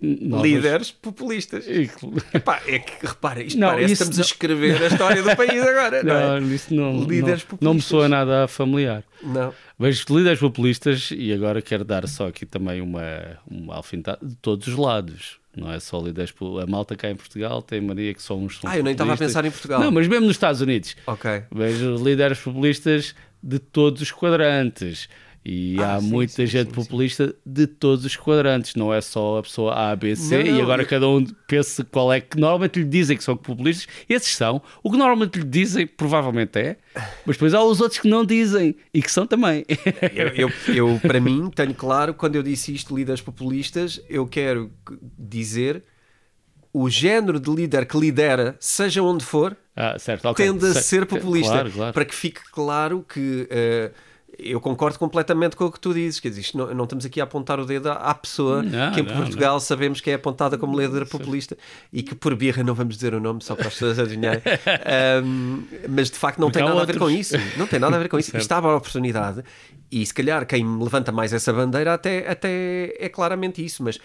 novas- líderes populistas. E- Epá, é que repara, isto Não, parece que estamos não- a escrever a história do país agora, não, é? Não, isso não, Líderes não, não me populistas. soa nada familiar. Não. Vejo líderes populistas e agora quero dar só aqui também uma, uma alfinetada de todos os lados. Não é só líderes. A malta cá em Portugal tem mania que só uns são Ah, eu nem estava a populistas. pensar em Portugal. Não, mas mesmo nos Estados Unidos. Ok. Vejo líderes populistas de todos os quadrantes. E Ah, há sim, muita sim, gente sim, populista de todos os quadrantes, não é só a pessoa A, B, C, Não, e não, agora eu- cada um pensa qual é que normalmente lhe dizem que são populistas, esses são, o que normalmente lhe dizem provavelmente é, mas depois há os outros que não dizem e que são também. Eu, eu, eu, para mim, tenho claro, quando eu disse isto, líderes populistas, eu quero dizer o género de líder que lidera, seja onde for, ah, certo, ok. tende a Certo. ser populista. Claro, claro. Para que fique claro que eh, eu concordo completamente com o que tu dizes. Quer dizer, isto não, não estamos aqui a apontar o dedo à- pessoa Não, que em não, Portugal sabemos que é apontada como líder populista e que por birra não vamos dizer o nome só para as pessoas adivinharem. Ahm, mas de facto não Porque tem nada a ver com outros. isso. Não tem nada a ver com isso. Abre a oportunidade e se calhar quem levanta mais essa bandeira até, até é claramente isso. Mas,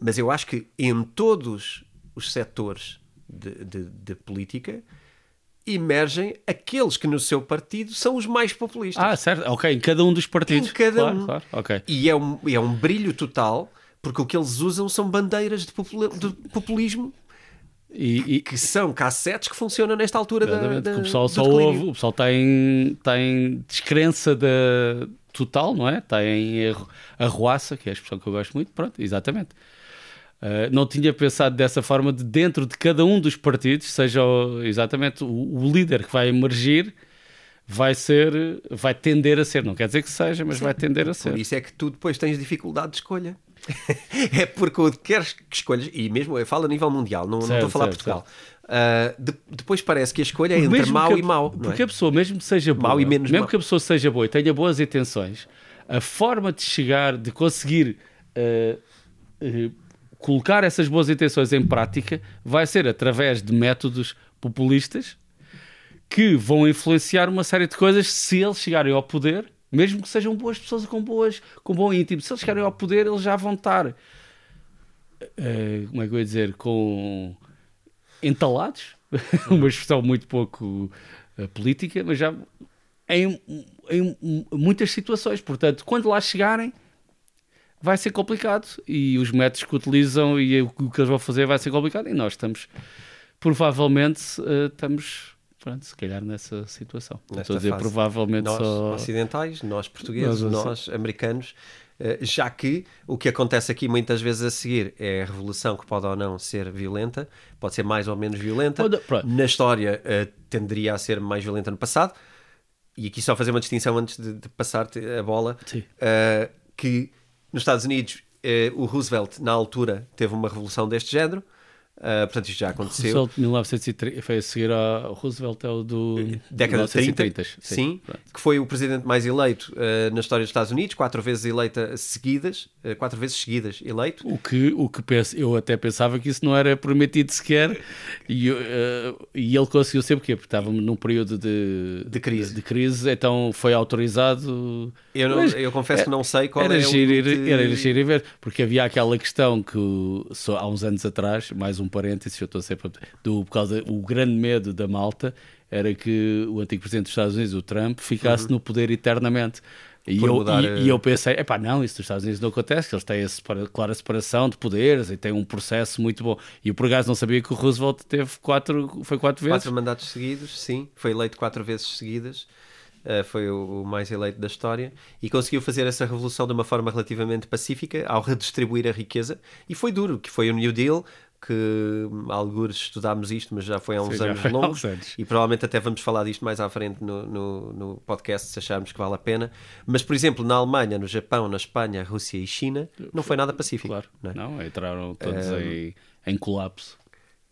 mas eu acho que em todos os setores de, de- de política emergem aqueles que no seu partido são os mais populistas. Ah, certo, ok, em cada um dos partidos. Em cada claro, um. claro, ok. E é um, é um brilho total, porque o que eles usam são bandeiras de, popula- de populismo E, e- que são cassetes que funcionam nesta altura da, da, o pessoal só ouve, o pessoal está em, está em descrença da, total, não é? Está em arru- arruaça, que é a expressão que eu gosto muito, pronto, exatamente. Uh, não tinha pensado dessa forma de dentro de cada um dos partidos, seja o- exatamente o, o líder que vai emergir, vai ser, vai tender a ser, não quer dizer que seja, mas vai tender a Por ser. isso é que tu depois tens dificuldade de escolha. é porque o que queres que escolhas, e mesmo eu falo a nível mundial, não, não estou a Certo, falar certo, Portugal. Ah, de- depois parece que a escolha é entre Mesmo mau que a- e mau. não Porque é? a pessoa, mesmo que seja boa, Mau e menos mesmo mau. que a pessoa seja boa e tenha boas intenções, a forma de chegar, de conseguir eh, colocar essas boas intenções em prática vai ser através de métodos populistas que vão influenciar uma série de coisas se eles chegarem ao poder, mesmo que sejam boas pessoas com boas, com bom íntimo, se eles chegarem ao poder, eles já vão estar eh, como é que eu ia dizer, com entalados, uma expressão muito pouco eh, política, mas já em, em muitas situações. Portanto, quando lá chegarem, vai ser complicado e os métodos que utilizam e o que eles vão fazer vai ser complicado. E nós estamos, provavelmente, eh, estamos, pronto, se calhar nessa situação. Nesta Estou a dizer fase. provavelmente nós só. ocidentais, nós portugueses, Nós, nós, americanos, eh, já que o que acontece aqui muitas vezes a seguir é a revolução que pode ou não ser violenta, pode ser mais ou menos violenta. Na história eh, tenderia a ser mais violenta no passado. E aqui só fazer uma distinção antes de, de passar-te a bola, eh, que nos Estados Unidos eh, o Roosevelt na altura teve uma revolução deste género. Eh, portanto, isto já aconteceu. Roosevelt, 1930, foi a seguir ao Roosevelt, é o do década de 30, 1930, sim, pronto. que foi o presidente mais eleito eh, na história dos Estados Unidos, quatro vezes eleita seguidas, eh, quatro vezes seguidas eleito. O que, o que penso, eu até pensava que isso não era permitido sequer e, e ele conseguiu ser porque estávamos num período de, De crise. de crise, então foi autorizado. Eu, não- Mas eu confesso que não sei qual era é o giro, ir- limite- era giro ir ver, porque havia aquela questão que só há uns anos atrás, mais um parênteses, eu estou sempre do, por causa o grande medo da malta era que o antigo presidente dos Estados Unidos, o Trump, ficasse no poder eternamente. E Uhum. Por eu, mudar, e- eh, e eu pensei, epá, não, isso nos Estados Unidos não acontece, que eles têm a separa- clara separação de poderes e têm um processo muito bom. E eu por acaso não sabia que o Roosevelt teve quatro, foi quatro vezes. Quatro mandatos seguidos, sim. Foi eleito quatro vezes seguidas. Uh, foi o, o mais eleito da história e conseguiu fazer essa revolução de uma forma relativamente pacífica ao redistribuir a riqueza. E foi duro, que foi o New Deal, que alguns estudámos isto, mas já foi há uns Sim, anos longos. anos. E provavelmente até vamos falar disto mais à frente no, no, no podcast, se acharmos que vale a pena. Mas, por exemplo, na Alemanha, no Japão, na Espanha, Rússia e China, não foi nada pacífico. Claro, não é? não, entraram todos em, em colapso.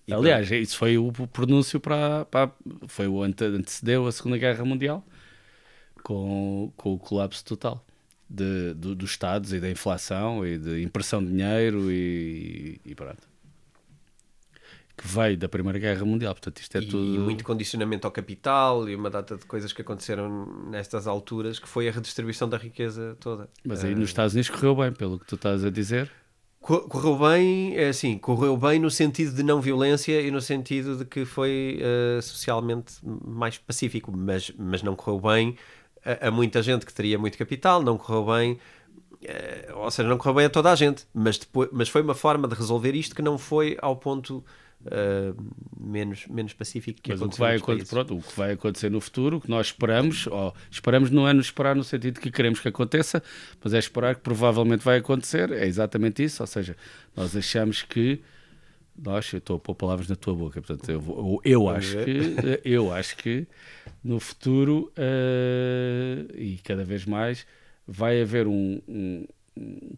E Aliás, isso foi o pronúncio para, para foi o ante, antecedeu a Segunda Guerra Mundial com, com o colapso total. de, do, dos Estados e da inflação e de impressão de dinheiro e, e pronto. Que veio da Primeira Guerra Mundial, portanto isto é e, tudo... e muito condicionamento ao capital e uma data de coisas que aconteceram nestas alturas que foi a redistribuição da riqueza toda. Mas aí Eh, nos Estados Unidos correu bem, pelo que tu estás a dizer. Co- Correu bem, é assim, correu bem no sentido de não violência e no sentido de que foi eh, socialmente mais pacífico, mas, mas não correu bem a, a muita gente que teria muito capital, não correu bem, eh, ou seja, não correu bem a toda a gente, mas, depois, mas foi uma forma de resolver isto que não foi ao ponto eh, menos, menos pacífico que Mas o que, vai pronto, o que vai acontecer no futuro, o que nós esperamos, ou esperamos não é nos esperar no sentido que queremos que aconteça, mas é esperar que provavelmente vai acontecer, é exatamente isso, ou seja, nós achamos que nós, eu estou a pôr palavras na tua boca, portanto, eu, vou- eu, eu acho que eu acho que no futuro eh, e cada vez mais vai haver um, um- um-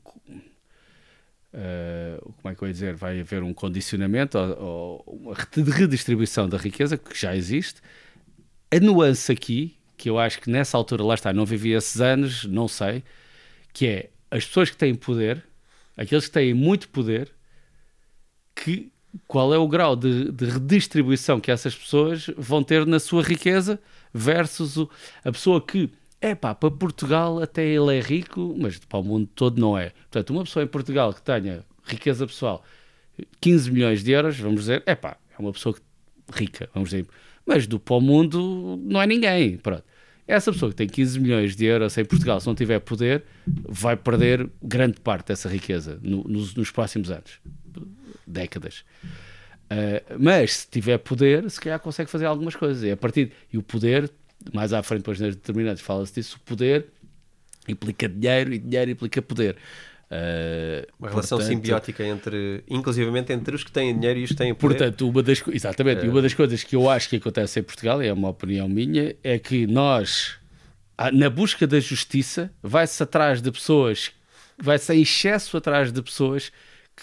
eh, como é que eu ia dizer? Vai haver um condicionamento ou, ou uma redistribuição da riqueza que já existe. A nuance aqui, que eu acho que nessa altura, lá está, não vivi esses anos, não sei, que é as pessoas que têm poder, aqueles que têm muito poder, que, qual é o grau de, de redistribuição que essas pessoas vão ter na sua riqueza versus o- a pessoa que, é pá, para Portugal até ele é rico, mas para o mundo todo não é. Portanto, uma pessoa em Portugal que tenha riqueza pessoal 15 milhões de euros, vamos dizer, é pá, é uma pessoa que- rica, vamos dizer, mas do para o mundo não é ninguém. Pronto. Essa pessoa que tem 15 milhões de euros em Portugal, se não tiver poder, vai perder grande parte dessa riqueza no- nos, nos próximos anos, décadas. Uh, mas se tiver poder, se calhar consegue fazer algumas coisas. E a partir e o poder, mais à frente, depois nas determinadas, fala-se disso. O poder implica dinheiro e dinheiro implica poder. Uh, Uma relação portanto- simbiótica entre, inclusivamente entre os que têm dinheiro e os que têm poder. Portanto, uma das, exatamente, e uma das coisas que eu acho que acontece em Portugal, e é uma opinião minha, é que nós, ah, na busca da justiça, vai-se atrás de pessoas, vai-se em excesso atrás de pessoas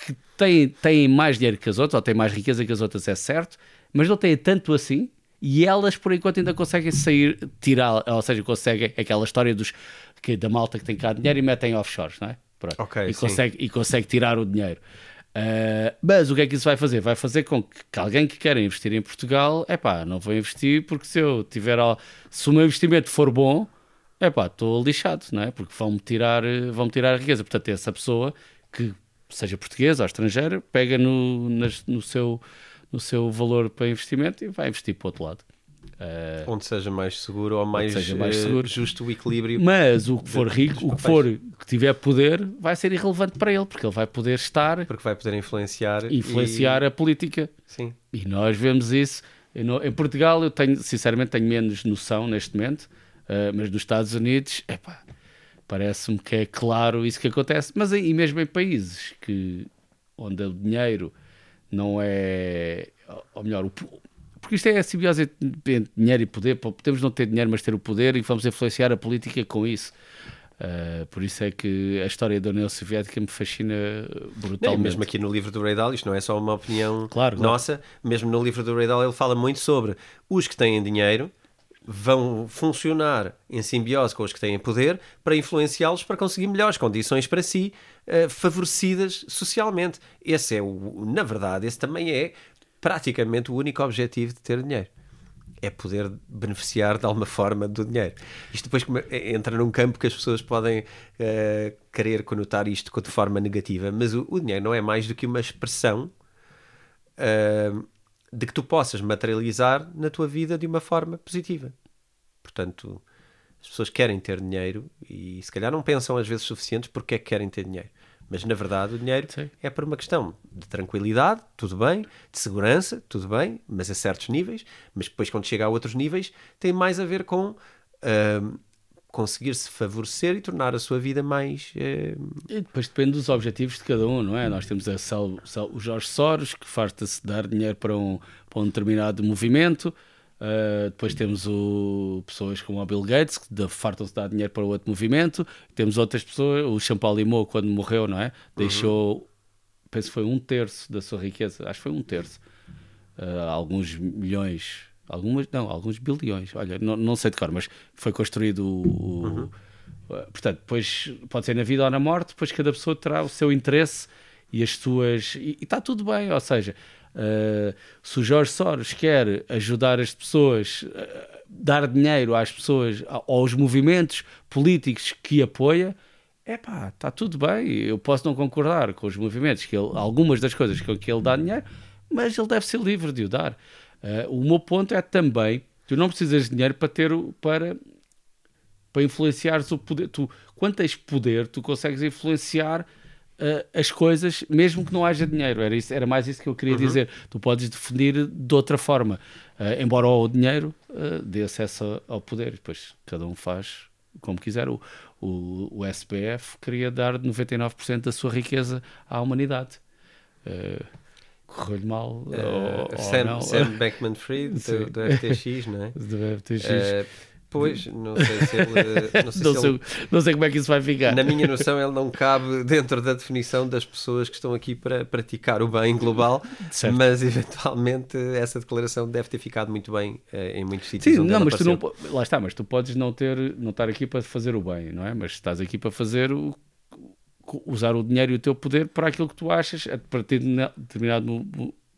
que têm, têm mais dinheiro que as outras, ou têm mais riqueza que as outras, é certo, mas não têm tanto assim, e elas, por enquanto, ainda conseguem sair, tirar, ou seja, conseguem aquela história dos, que, da malta que tem cá dinheiro e metem offshores, não é? Pronto. Ok, e, sim. consegue, e consegue tirar o dinheiro. Uh, mas o que é que isso vai fazer? Vai fazer com que, que alguém que quer investir em Portugal, é pá, não vou investir porque se eu tiver, se o meu investimento for bom, é pá, estou lixado, não é? Porque vão-me tirar, vão tirar a riqueza. Portanto, essa pessoa que seja portuguesa ou estrangeira, pega no, nas- no, seu, no seu valor para investimento e vai investir para o outro lado. Uh, Onde seja mais seguro ou mais, seja mais eh, seguro. justo o equilíbrio. mas o que for rico, o que for que tiver poder, vai ser irrelevante para ele, porque ele vai poder estar Porque vai poder influenciar. influenciar e- a política. Sim. E nós vemos isso. Em Portugal, eu tenho, sinceramente, tenho menos noção neste momento, eh, mas nos Estados Unidos, epá, parece-me que é claro isso que acontece. Mas e mesmo em países que, onde o dinheiro não é. Ou melhor, o, po- porque isto é a simbiose entre dinheiro e poder. Podemos não ter dinheiro, mas ter o poder e vamos influenciar a política com isso. Eh, por isso é que a história da União Soviética me fascina Não, brutalmente. mesmo aqui no livro do Ray Dalio, isto não é só uma opinião Claro, claro. nossa, mesmo no livro do Ray Dalio ele fala muito sobre os que têm dinheiro vão funcionar em simbiose com os que têm poder para influenciá-los para conseguir melhores condições para si, eh, favorecidas socialmente. Esse é o, na verdade, esse também é praticamente o único objetivo de ter dinheiro. É poder beneficiar de alguma forma do dinheiro. Isto depois come- entra num campo que as pessoas podem eh, querer conotar isto de forma negativa, mas o, o dinheiro não é mais do que uma expressão ah, de que tu possas materializar na tua vida de uma forma positiva. Portanto, as pessoas querem ter dinheiro e se calhar não pensam às vezes suficientes porque é que querem ter dinheiro. Mas na verdade o dinheiro Sim. é por uma questão de tranquilidade, tudo bem, de segurança, tudo bem, mas a certos níveis. Mas depois, quando chega a outros níveis, tem mais a ver com ah, conseguir-se favorecer e tornar a sua vida mais. ah, E depois depende dos objetivos de cada um, não é? Nós temos a Sal- Sal- o Jorge Soros, que farta-se dar dinheiro para um, para um determinado movimento. Uh, depois temos o, pessoas como o Bill Gates, que fartam-se dar dinheiro para outro movimento. Temos outras pessoas, o Champalimau, quando morreu, não é? Deixou, penso que foi um terço da sua riqueza, acho que foi um terço, uh, alguns milhões, algumas, não, alguns bilhões, olha, não, não sei de cor, mas foi construído o, o- portanto, depois pode ser na vida ou na morte, depois cada pessoa terá o seu interesse e as suas. E, e está tudo bem, ou seja, uh, se o Jorge Soros quer ajudar as pessoas, uh, dar dinheiro às pessoas, aos movimentos políticos que apoia, é pá, está tudo bem. Eu posso não concordar com os movimentos, que ele, algumas das coisas que, que ele dá dinheiro, mas ele deve ser livre de o dar. Uh, o meu ponto é também, tu não precisas de dinheiro para ter para para influenciares o poder. Tu, quando tens poder, tu consegues influenciar uh, as coisas, mesmo que não haja dinheiro. Era, isso, era mais isso que eu queria uhum. dizer. Tu podes definir de outra forma, uh, embora o dinheiro uh, dê acesso ao poder. Depois cada um faz como quiser. O, o, o SPF queria dar 99% da sua riqueza à humanidade. Uh, correu-lhe mal. Uh, ou, Sam, ou Sam Beckman Fried do, do, FTX, não é? Do FTX. Uh, Pois, não sei se ele. Não sei, não, se sei, ele, não sei como é que isso vai ficar. Na minha noção, ele não cabe dentro da definição das pessoas que estão aqui para praticar o bem global, certo. mas eventualmente essa declaração deve ter ficado muito bem eh, em muitos sítios. Sim, não, mas tu não. Lá está, mas tu podes não, ter, não estar aqui para fazer o bem, não é? Mas estás aqui para fazer o. usar o dinheiro e o teu poder para aquilo que tu achas, a partir de determinado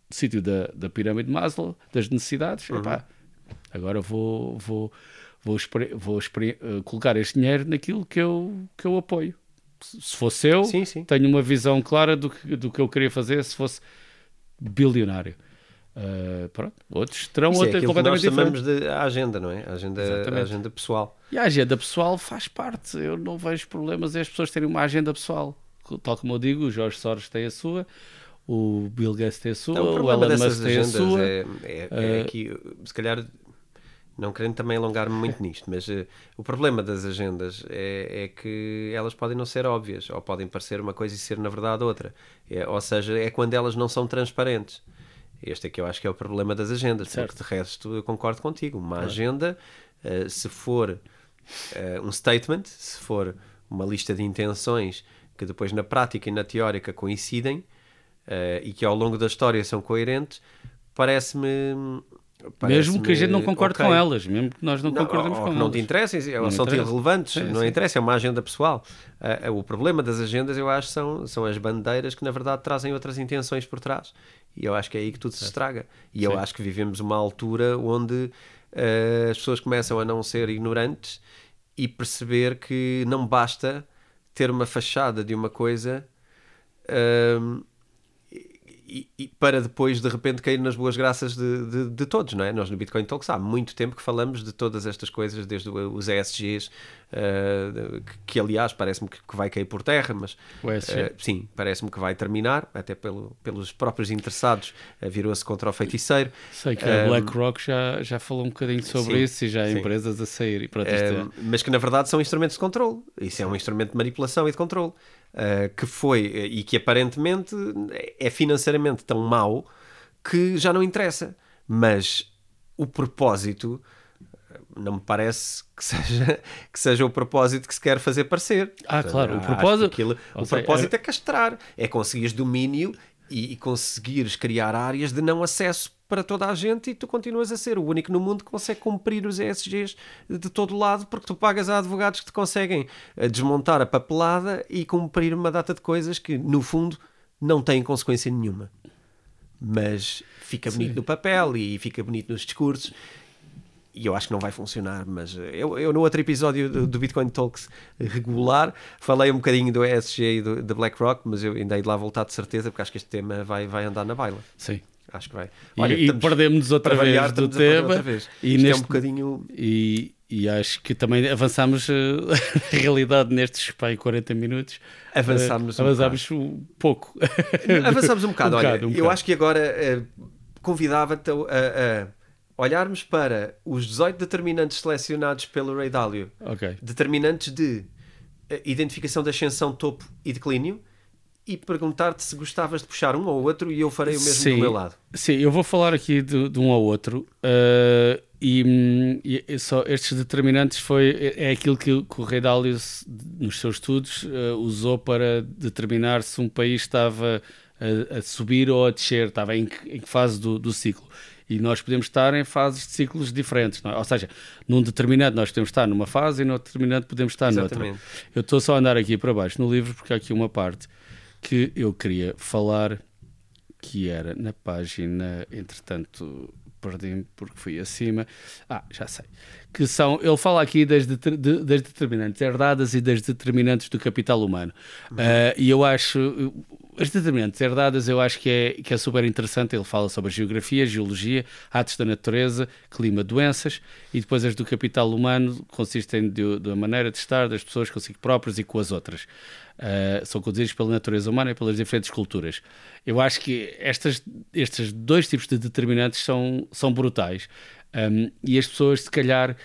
sítio da, da pirâmide de Maslow, das necessidades. Uhum. Epá, agora vou. vou vou, vou uh, colocar este dinheiro naquilo que eu, que eu apoio. Se fosse eu, sim, sim. tenho uma visão clara do que, do que eu queria fazer se fosse bilionário. Uh, pronto, outros terão Isso outra é completamente que nós chamamos de agenda, não é? A agenda, a agenda pessoal. E a agenda pessoal faz parte. Eu não vejo problemas em as pessoas terem uma agenda pessoal. Tal como eu digo, o Jorge Soros tem a sua, o Bill Gates tem a sua, não, o, o Elon Musk tem a sua. É, é, é uh, que, se calhar, não querendo também alongar-me muito nisto, mas uh, o problema das agendas é, é, que elas podem não ser óbvias, ou podem parecer uma coisa e ser na verdade outra. É, ou seja, é quando elas não são transparentes. Este é que eu acho que é o problema das agendas, certo. porque de resto eu concordo contigo. Uma claro. agenda, uh, se for uh, um statement, se for uma lista de intenções que depois na prática e na teórica coincidem e que ao longo da história são coerentes, parece-me mesmo que a gente não concorde okay. com elas, mesmo que nós não, não concordemos com elas. Não te interessem, não são irrelevantes, sim, não sim. interessa, é uma agenda pessoal. Uh, o problema das agendas, eu acho, são, são as bandeiras que na verdade trazem outras intenções por trás. E eu acho que é aí que tudo se estraga. E sim. eu acho que vivemos uma altura onde uh, as pessoas começam a não ser ignorantes e perceber que não basta ter uma fachada de uma coisa. Uh, e, e, para depois de repente cair nas boas graças de, de, de, todos, não é? Nós no Bitcoin Talks há muito tempo que falamos de todas estas coisas, desde os ESGs, uh, que, que, aliás parece-me que, que, vai cair por terra, mas uh, sim, parece-me que vai terminar, até pelo, pelos próprios interessados, uh, virou-se contra o feiticeiro. Sei que a BlackRock já, já falou um bocadinho sobre sim, isso e já há sim. empresas a sair. E pronto, é... Mas que na verdade são instrumentos de controle, isso é um instrumento de manipulação e de controle uh, que foi e que aparentemente é financeiramente tão mau que já não interessa. Mas o propósito eh, não me parece que seja, que seja o propósito que se quer fazer parecer. Ah, claro, o propósito, aquilo, o propósito é... é castrar, é conseguir domínio e, e conseguires criar áreas de não acesso para toda a gente e tu continuas a ser o único no mundo que consegue cumprir os ESGs de todo lado porque tu pagas a advogados que te conseguem eh, desmontar a papelada e cumprir uma data de coisas que, no fundo, não têm consequência nenhuma. Mas fica bonito Sim. no papel e fica bonito nos discursos e eu acho que não vai funcionar, mas eh, eu, eu no outro episódio do, do, Bitcoin Talks regular falei um bocadinho do ESG e do, da BlackRock, mas eu ainda hei de lá voltar de certeza porque acho que este tema vai, vai andar na baila. Sim. Acho que vai. Olha, e, e perdemos outra vez variar, do tema. Vez. E neste, é um bocadinho. E, e acho que também avançamos uh, a realidade nestes pai, 40 minutos. Avançámos, uh, um, avançámos um pouco. Avançámos um bocado. um Olha, bocado, um eu bocado. acho que agora uh, convidava-te a, a olharmos para os 18 determinantes selecionados pelo Ray Dalio, okay. determinantes de identificação de ascensão, topo e declínio, e perguntar-te se gostavas de puxar um ou outro e eu farei o mesmo sim, do meu lado. Sim, eu vou falar aqui de, de um ao outro. Uh, e, e, só estes determinantes foi, é, é aquilo que, que o Ray Dalio, nos seus estudos, uh, usou para determinar se um país estava a, a, subir ou a descer, estava em que, em que fase do, do ciclo. E nós podemos estar em fases de ciclos diferentes, é? ou seja, num determinado nós podemos estar numa fase e no determinado podemos estar Exatamente. noutra. Eu estou só a andar aqui para baixo no livro porque há aqui uma parte que eu queria falar que era na página, entretanto perdi-me porque fui acima. Ah, já sei. Que são, ele fala aqui das, de, das determinantes herdadas e das determinantes do capital humano. Uhum. Uh, e eu acho, as determinantes herdadas eu acho que é, que é super interessante. Ele fala sobre a geografia, geologia, atos da natureza, clima, doenças. E depois as do capital humano consistem da maneira de estar das pessoas consigo próprias e com as outras. Uh, são conduzidos pela natureza humana e pelas diferentes culturas. Eu acho que estas, estes dois tipos de determinantes são, são brutais. Um, e as pessoas, se calhar,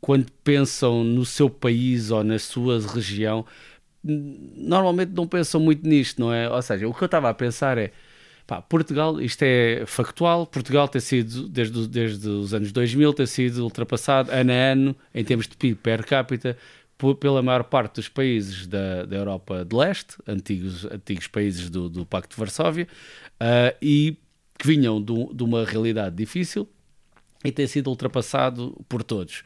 quando pensam no seu país ou na sua região, normalmente não pensam muito nisto, não é? Ou seja, o que eu estava a pensar é. Pá, Portugal, isto é factual, Portugal tem sido, desde, desde os anos 2000, tem sido ultrapassado ano a ano, em termos de PIB per capita, pela maior parte dos países da, da Europa de Leste, antigos, antigos países do, do Pacto de Varsóvia, uh, e que vinham de, de, uma realidade difícil e tem sido ultrapassado por todos,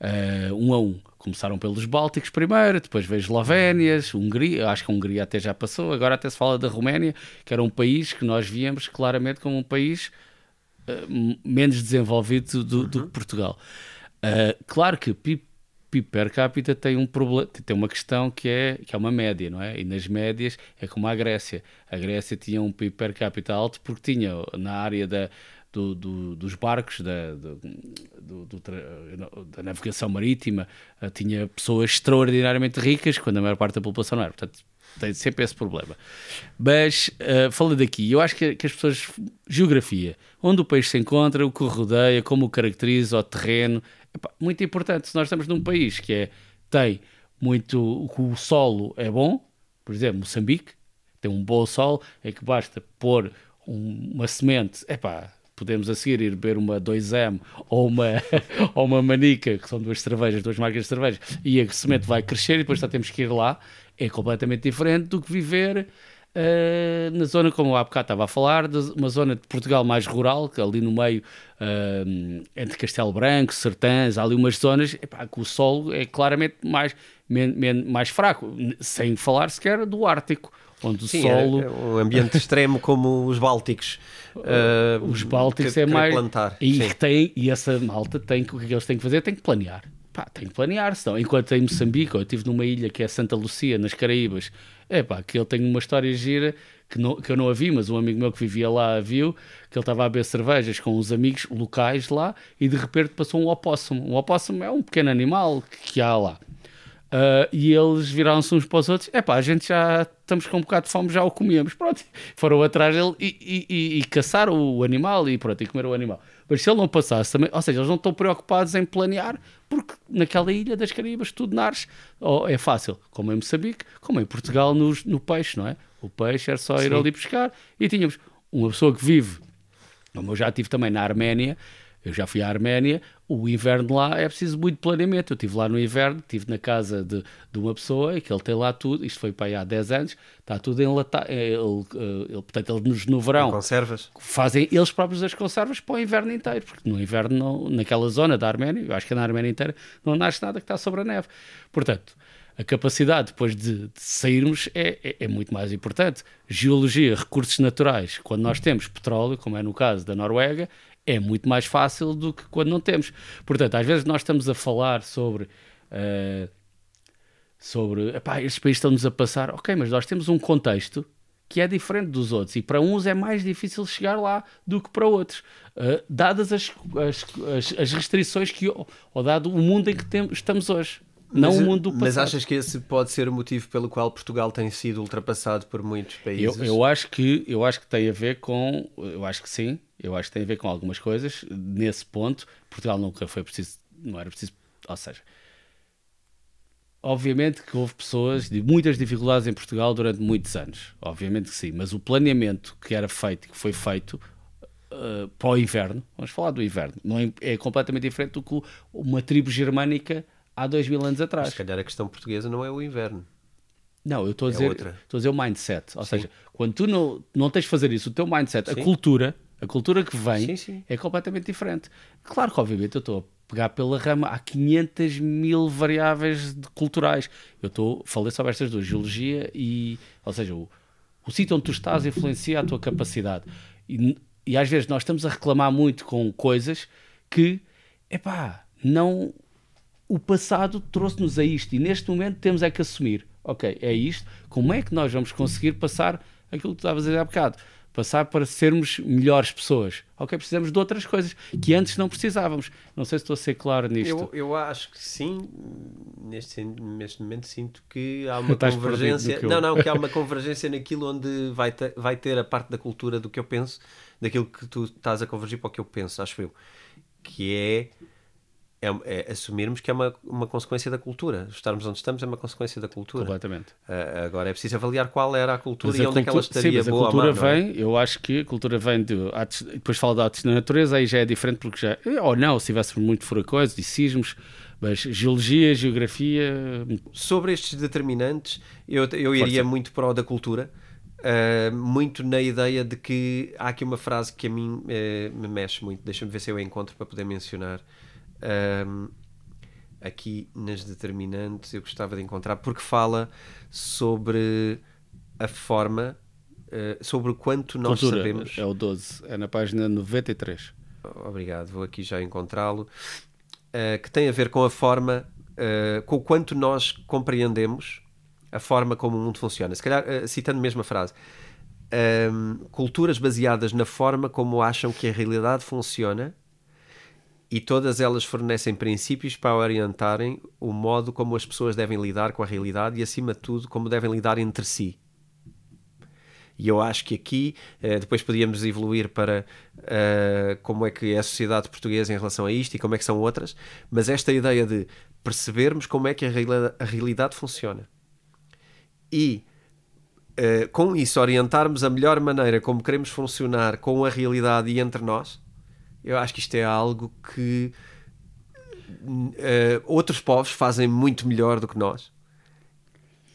uh, um a um. Começaram pelos Bálticos primeiro, depois veio Eslovénias, Hungria, acho que a Hungria até já passou, agora até se fala da Roménia, que era um país que nós víamos claramente como um país uh, menos desenvolvido do, do que Portugal. claro que PIB PIB per capita tem um problema, tem uma questão que é, que é uma média, não é? E nas médias é como a Grécia. A Grécia tinha um PIB per capita alto porque tinha na área da, do, do, dos barcos, da, da navegação marítima, eh, tinha pessoas extraordinariamente ricas quando a maior parte da população não era. Portanto, tem sempre esse problema. Mas, uh, falando aqui, eu acho que, que, as pessoas. Geografia, onde o país se encontra, o que rodeia, como o caracteriza, o terreno, muito importante. Se nós estamos num país que é, tem muito. o solo é bom, por exemplo, Moçambique, tem um bom solo, é que basta pôr um, uma semente, epá, podemos a seguir ir beber uma 2M ou uma, ou uma manica, que são duas cervejas, duas marcas de cervejas, e a semente vai crescer e depois só temos que ir lá. É completamente diferente do que viver Uh, na zona, como há bocado estava a falar, de uma zona de Portugal mais rural, que ali no meio, uh, entre Castelo Branco, Sertãs, há ali umas zonas epá, que o solo é claramente mais, men, men, mais fraco, sem falar sequer do Ártico, onde Sim, o é, solo... É, um ambiente extremo como os Bálticos. Uh, os Bálticos que, é mais... Plantar. E, que tem, e essa malta tem, o que eles têm que fazer? Tem que planear. Pá, tem que planear, senão, enquanto em Moçambique, eu estive numa ilha que é Santa Lucia, nas Caraíbas, é pá, que ele tem uma história gira que, não, que eu não a vi, mas um amigo meu que vivia lá a viu, que ele estava a beber cervejas com uns amigos locais lá e de repente passou um opossum. Um opossum é um pequeno animal que há lá. Uh, e eles viraram-se uns para os outros: é pá, a gente já estamos com um bocado de fome, já o comíamos. Pronto, foram atrás dele e, e, e, e caçaram o animal e pronto, e comeram o animal. Mas se ele não passasse também, ou seja, eles não estão preocupados em planear, porque naquela ilha das Caraíbas, tudo nares, oh, é fácil, como em Moçambique, como em Portugal no, no peixe, não é? O peixe era só ir Sim. ali pescar e tínhamos uma pessoa que vive, como eu já tive também na Arménia, eu já fui à Arménia, o inverno lá é preciso muito planeamento. Eu estive lá no inverno, estive na casa de, de uma pessoa e que ele tem lá tudo, isto foi para aí há 10 anos, está tudo enlatado. Ele, ele, portanto, eles no verão conservas. fazem eles próprios as conservas para o inverno inteiro, porque no inverno, não, naquela zona da Arménia, eu acho que é na Arménia inteira, não nasce nada que está sobre a neve. Portanto, a capacidade depois de, de sairmos é, é, é, muito mais importante. Geologia, recursos naturais, quando nós temos petróleo, como é no caso da Noruega, é muito mais fácil do que quando não temos. Portanto, às vezes nós estamos a falar sobre. Uh, sobre. Epá, estes países estão-nos a passar. Ok, mas nós temos um contexto que é diferente dos outros e para uns é mais difícil chegar lá do que para outros, uh, dadas as, as, as, restrições que, ou dado o mundo em que tem, estamos hoje. Não mas, o mundo do passado. Mas achas que esse pode ser o motivo pelo qual Portugal tem sido ultrapassado por muitos países? Eu, eu acho que eu acho que tem a ver com, eu acho que sim, eu acho que tem a ver com algumas coisas. Nesse ponto, Portugal nunca foi preciso, não era preciso, ou seja, obviamente que houve pessoas de muitas dificuldades em Portugal durante muitos anos, obviamente que sim, mas o planeamento que era feito, que foi feito uh, para o inverno, vamos falar do inverno, não é, é completamente diferente do que uma tribo germânica há dois mil anos atrás. Mas, se calhar a questão portuguesa não é o inverno. Não, eu estou a, é dizer, estou a dizer o mindset. Ou Sim. seja, quando tu não, não tens de fazer isso, o teu mindset, Sim. a cultura, A cultura que vem Sim, sim. é completamente diferente. Claro que, obviamente, eu estou a pegar pela rama, há 500 mil variáveis culturais. Eu estou, falei sobre estas duas, geologia e, ou seja, o, o sítio onde tu estás influencia a tua capacidade. E, e às vezes nós estamos a reclamar muito com coisas que, epá, não. O passado trouxe-nos a isto e neste momento temos é que assumir. Ok, é isto. Como é que nós vamos conseguir passar aquilo que tu estavas a dizer há bocado? Passar para sermos melhores pessoas. Ok, precisamos de outras coisas que antes não precisávamos. Não sei se estou a ser claro nisto. Eu, eu acho que sim, neste, neste momento sinto que há uma convergência. Não, não, que há uma convergência naquilo onde vai ter, vai ter a parte da cultura do que eu penso, daquilo que tu estás a convergir para o que eu penso, acho eu. Que é, é, é assumirmos que é uma, uma consequência da cultura. Estarmos onde estamos é uma consequência da cultura. Completamente. Ah, agora é preciso avaliar qual era a cultura Mas e a onde é que ela cultu- estaria sim, boa a cultura má, é? vem, eu acho que a cultura vem de atos, depois fala de atos da natureza, aí já é diferente porque já, ou não, se tivéssemos muito furacões e sismos, mas geologia, geografia, Sobre estes determinantes, eu, eu iria muito para o da cultura, uh, muito na ideia de que há aqui uma frase que a mim eh, me mexe muito, deixa-me ver se eu a encontro para poder mencionar. Um, aqui nas determinantes eu gostava de encontrar, porque fala sobre a forma, eh, sobre o quanto nós cultura, sabemos. é o 12, é na página 93. Obrigado, vou aqui já encontrá-lo. Uh, que tem a ver com a forma, uh, com o quanto nós compreendemos a forma como o mundo funciona. Se calhar, uh, citando mesmo a frase, um, culturas baseadas na forma como acham que a realidade funciona e todas elas fornecem princípios para orientarem o modo como as pessoas devem lidar com a realidade e, acima de tudo, como devem lidar entre si. E eu acho que aqui, eh, depois podíamos evoluir para eh, como é que é a sociedade portuguesa em relação a isto e como é que são outras, mas esta ideia de percebermos como é que a, a realidade funciona e eh, com isso orientarmos a melhor maneira como queremos funcionar com a realidade e entre nós, eu acho que isto é algo que eh, outros povos fazem muito melhor do que nós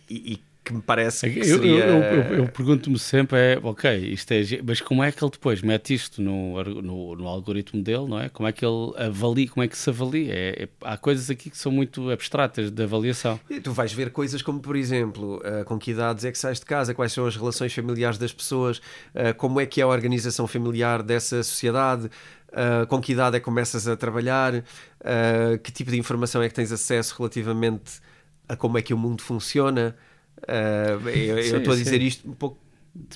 e, e que me parece que Eu, eu- seria... eu- eu- eu pergunto-me sempre, é, ok, isto é, mas como é que ele depois mete isto no, no, no algoritmo dele, não é? Como é que ele avalia, como é que se avalia? É- é- há coisas aqui que são muito abstratas de avaliação. E Tu vais ver coisas como, por exemplo, ah, com que idades é que sais de casa, quais são as relações familiares das pessoas, ah, como é que é a organização familiar dessa sociedade, ah, com que idade é que começas a trabalhar, ah, que tipo de informação é que tens acesso relativamente a como é que o mundo funciona. Ah, eu Sim, estou a dizer sim. isto um pouco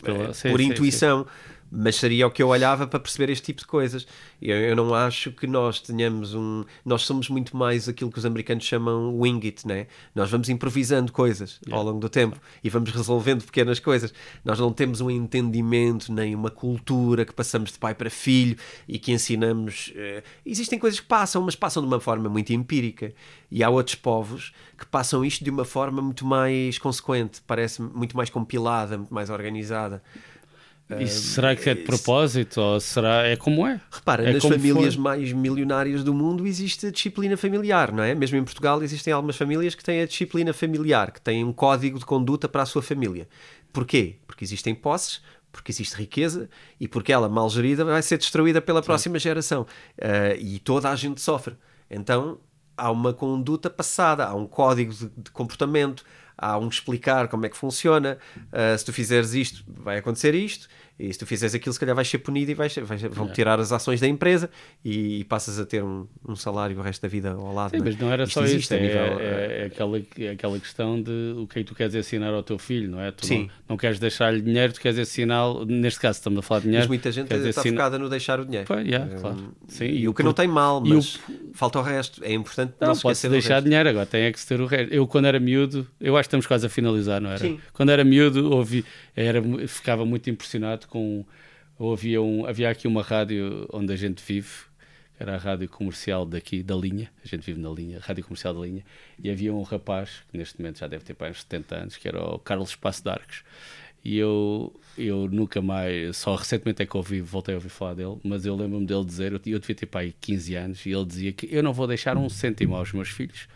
Pela- sim, por sim, intuição, mas seria o que eu olhava para perceber este tipo de coisas. Eu, eu não acho que nós tenhamos um. Nós somos muito mais aquilo que os americanos chamam wing it, né? Nós vamos improvisando coisas ao longo do tempo e vamos resolvendo pequenas coisas. Nós não temos um entendimento nem uma cultura que passamos de pai para filho e que ensinamos. eh, Existem coisas que passam, mas passam de uma forma muito empírica. E há outros povos que passam isto de uma forma muito mais consequente, parece muito mais compilada, muito mais organizada. Isso será que é de propósito ou será é como é? Repara, É nas famílias for. mais milionárias do mundo existe a disciplina familiar, não é? Mesmo em Portugal existem algumas famílias que têm a disciplina familiar, que têm um código de conduta para a sua família. Porquê? Porque existem posses, porque existe riqueza e porque ela, mal gerida, vai ser destruída pela próxima geração. Ah, e toda a gente sofre. Então há uma conduta passada, há um código de, de comportamento, há um explicar como é que funciona. Ah, se tu fizeres isto, vai acontecer isto. E se tu fizeres aquilo, se calhar vais ser punido e vais, vais- vão tirar as ações da empresa e, passas a ter um, um salário o resto da vida ao lado. Sim, não é? mas não era Isto só isso, a é, nível, é- é aquela, é aquela questão de o que é que tu queres ensinar ao teu filho, não é? Tu Sim. Não, não queres deixar-lhe dinheiro, tu queres ensinar, neste caso estamos a falar de dinheiro. Mas muita gente está ensinar- focada no deixar o dinheiro. Pá, yeah, Um, claro. Sim, e, e o que o não por- tem mal, e o mas falta o resto. É importante não, Não, se esquecer deixar resto. dinheiro, agora tem é que ter o resto. Eu, quando era miúdo, eu acho que estamos quase a finalizar, não era? Sim. Quando era miúdo, ouvi, era, ficava muito impressionado com. Havia, um, havia aqui uma rádio onde a gente vive, que era a rádio comercial daqui, da linha, a gente vive na linha, rádio comercial da linha, e havia um rapaz, que neste momento já deve ter para uns 70 anos, que era o Carlos Espaço de. E eu, eu nunca mais, só recentemente é que ouvi, voltei a ouvir falar dele, mas eu lembro-me dele dizer, eu, eu devia ter aí 15 anos, e ele dizia que eu não vou deixar um cêntimo aos meus filhos,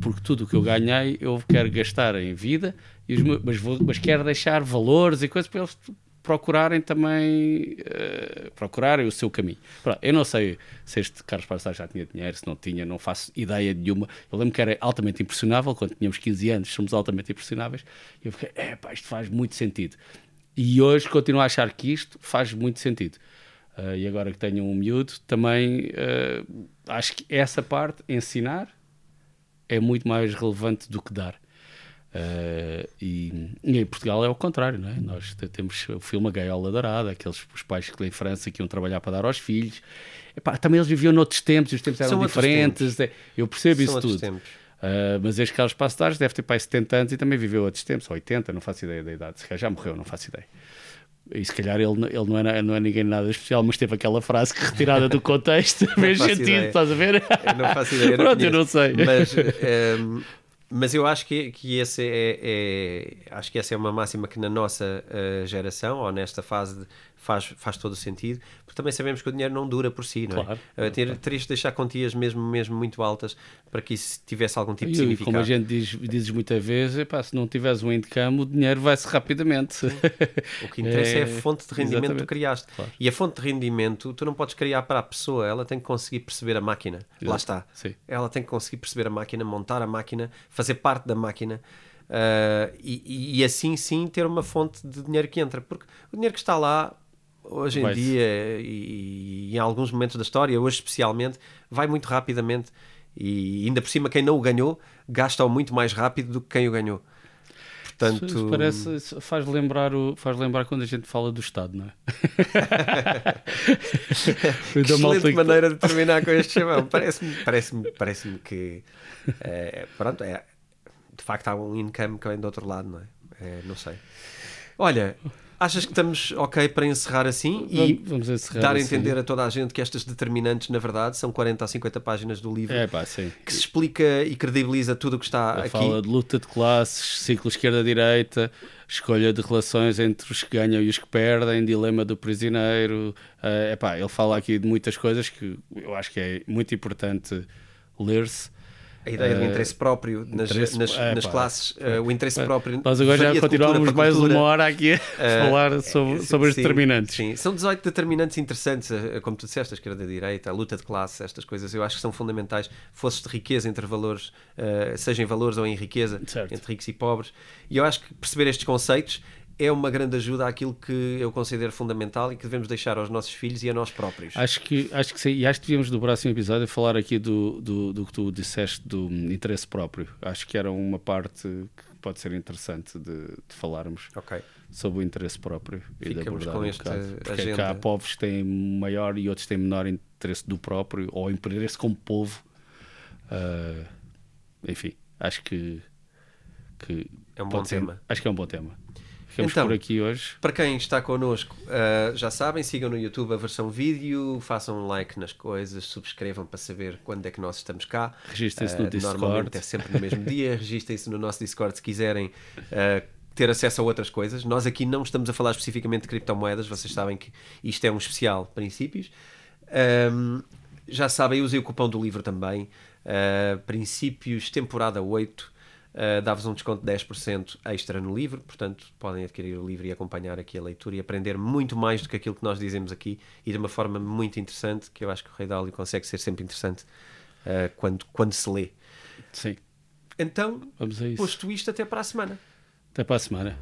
porque tudo o que eu ganhei eu quero gastar em vida, meus- mas, vou, mas quero deixar valores e coisas para eles procurarem também uh, procurarem o seu caminho. Eu não sei se este Carlos Pastor já tinha dinheiro, se não tinha, não faço ideia nenhuma. Eu lembro que era altamente impressionável, quando tínhamos 15 anos, somos altamente impressionáveis, e eu fiquei, é isto faz muito sentido. E hoje continuo a achar que isto faz muito sentido. Uh, e agora que tenho um miúdo, também uh, acho que essa parte, ensinar, é muito mais relevante do que dar. Uh, e, e, em Portugal é o contrário, não é? Nós temos o filme A Gaiola Dourada, aqueles os pais que em França que iam trabalhar para dar aos filhos. Epá, também eles viviam noutros tempos, os tempos eram São diferentes. É, eu percebo São isso tudo. Uh, mas este Carlos Passos deve ter pai 70 anos e também viveu outros tempos, 80, não faço ideia da idade, se calhar já morreu, não faço ideia. E se calhar ele, ele não, é, não é ninguém nada especial, mas teve aquela frase que retirada do contexto fez sentido, ideia. estás a ver? Eu não faço ideia. Pronto, eu não sei. Mas um, ehm, mas eu acho que, que esse é, é, acho que essa é uma máxima que na nossa uh, geração, ou nesta fase de, faz, faz todo o sentido, porque também sabemos que o dinheiro não dura por si, não é? Claro, uh, ter. Terias de deixar quantias mesmo, mesmo muito altas para que isso tivesse algum tipo de significado. Como a gente diz, dizes muitas vezes, epá, se não tiveres um income, o dinheiro vai-se rapidamente. O que interessa é, é, a fonte de rendimento exatamente. que tu criaste. Claro. E a fonte de rendimento, tu não podes criar para a pessoa, ela tem que conseguir perceber a máquina. Exato. Lá está. Sim. Ela tem que conseguir perceber a máquina, montar a máquina, fazer parte da máquina. Uh, e, e, assim sim ter uma fonte de dinheiro que entra, porque o dinheiro que está lá hoje em dia e, e, em alguns momentos da história, hoje especialmente, vai muito rapidamente e ainda por cima quem não o ganhou gasta-o muito mais rápido do que quem o ganhou. Portanto... Isso parece, faz lembrar, o, faz lembrar quando a gente fala do Estado, não é? excelente maneira de terminar com este chamão. Parece-me parece -me, parece -me que é, pronto, é, de facto há um income que vem do outro lado, não é? é não sei. Olha, Achas que estamos ok para encerrar assim e vamos dar a assim. entender a toda a gente que estas determinantes, na verdade, são 40 a 50 páginas do livro é, pá, que se explica e credibiliza tudo o que está aqui. Fala de luta de classes, ciclo esquerda-direita, escolha de relações entre os que ganham e os que perdem, dilema do prisioneiro. Uh, epá, ele fala aqui de muitas coisas que eu acho que é muito importante ler-se. A ideia do eh, interesse próprio nas, interesse, nas, é, nas pá, classes, uh, o interesse próprio. Nós agora já continuamos mais cultura. uma hora aqui a uh, falar sobre, sim, sobre os determinantes. Sim, são 18 determinantes interessantes, como tu disseste, a esquerda e a direita, a luta de classe, estas coisas eu acho que são fundamentais. Fosses de riqueza entre valores, uh, seja em valores ou em riqueza, certo. entre ricos e pobres. E eu acho que perceber estes conceitos é uma grande ajuda àquilo que eu considero fundamental e que devemos deixar aos nossos filhos e a nós próprios. Acho que, acho que sim, e acho que devíamos do próximo episódio falar aqui do, do, do que tu disseste do interesse próprio. Acho que era uma parte que pode ser interessante de, de falarmos okay. sobre o interesse próprio e de abordar com um bocado. Porque agenda. há povos que têm maior e outros têm menor interesse do próprio ou interesse como povo. Uh, enfim, acho que, que é um bom ser, tema. Acho que é um bom tema. Ficamos então, por aqui hoje. Para quem está connosco, uh, já sabem, sigam no YouTube a versão vídeo, façam um like nas coisas, subscrevam para saber quando é que nós estamos cá. Registrem-se uh, no Discord. Normalmente é sempre no mesmo dia. Registrem-se no nosso Discord se quiserem. Uh, ter acesso a outras coisas. Nós aqui não estamos a falar especificamente de criptomoedas, vocês sabem que isto é um especial princípios. Um, já sabem, usem o cupom do livro também. Princípios, temporada 8 uh, dá-vos um desconto de 10% extra no livro, portanto podem adquirir o livro e acompanhar aqui a leitura e aprender muito mais do que aquilo que nós dizemos aqui e de uma forma muito interessante, que eu acho que o Rei Dálio consegue ser sempre interessante uh, quando, quando se lê. Sim. Então, Vamos a isso. posto isto, até para a semana. Até para a semana.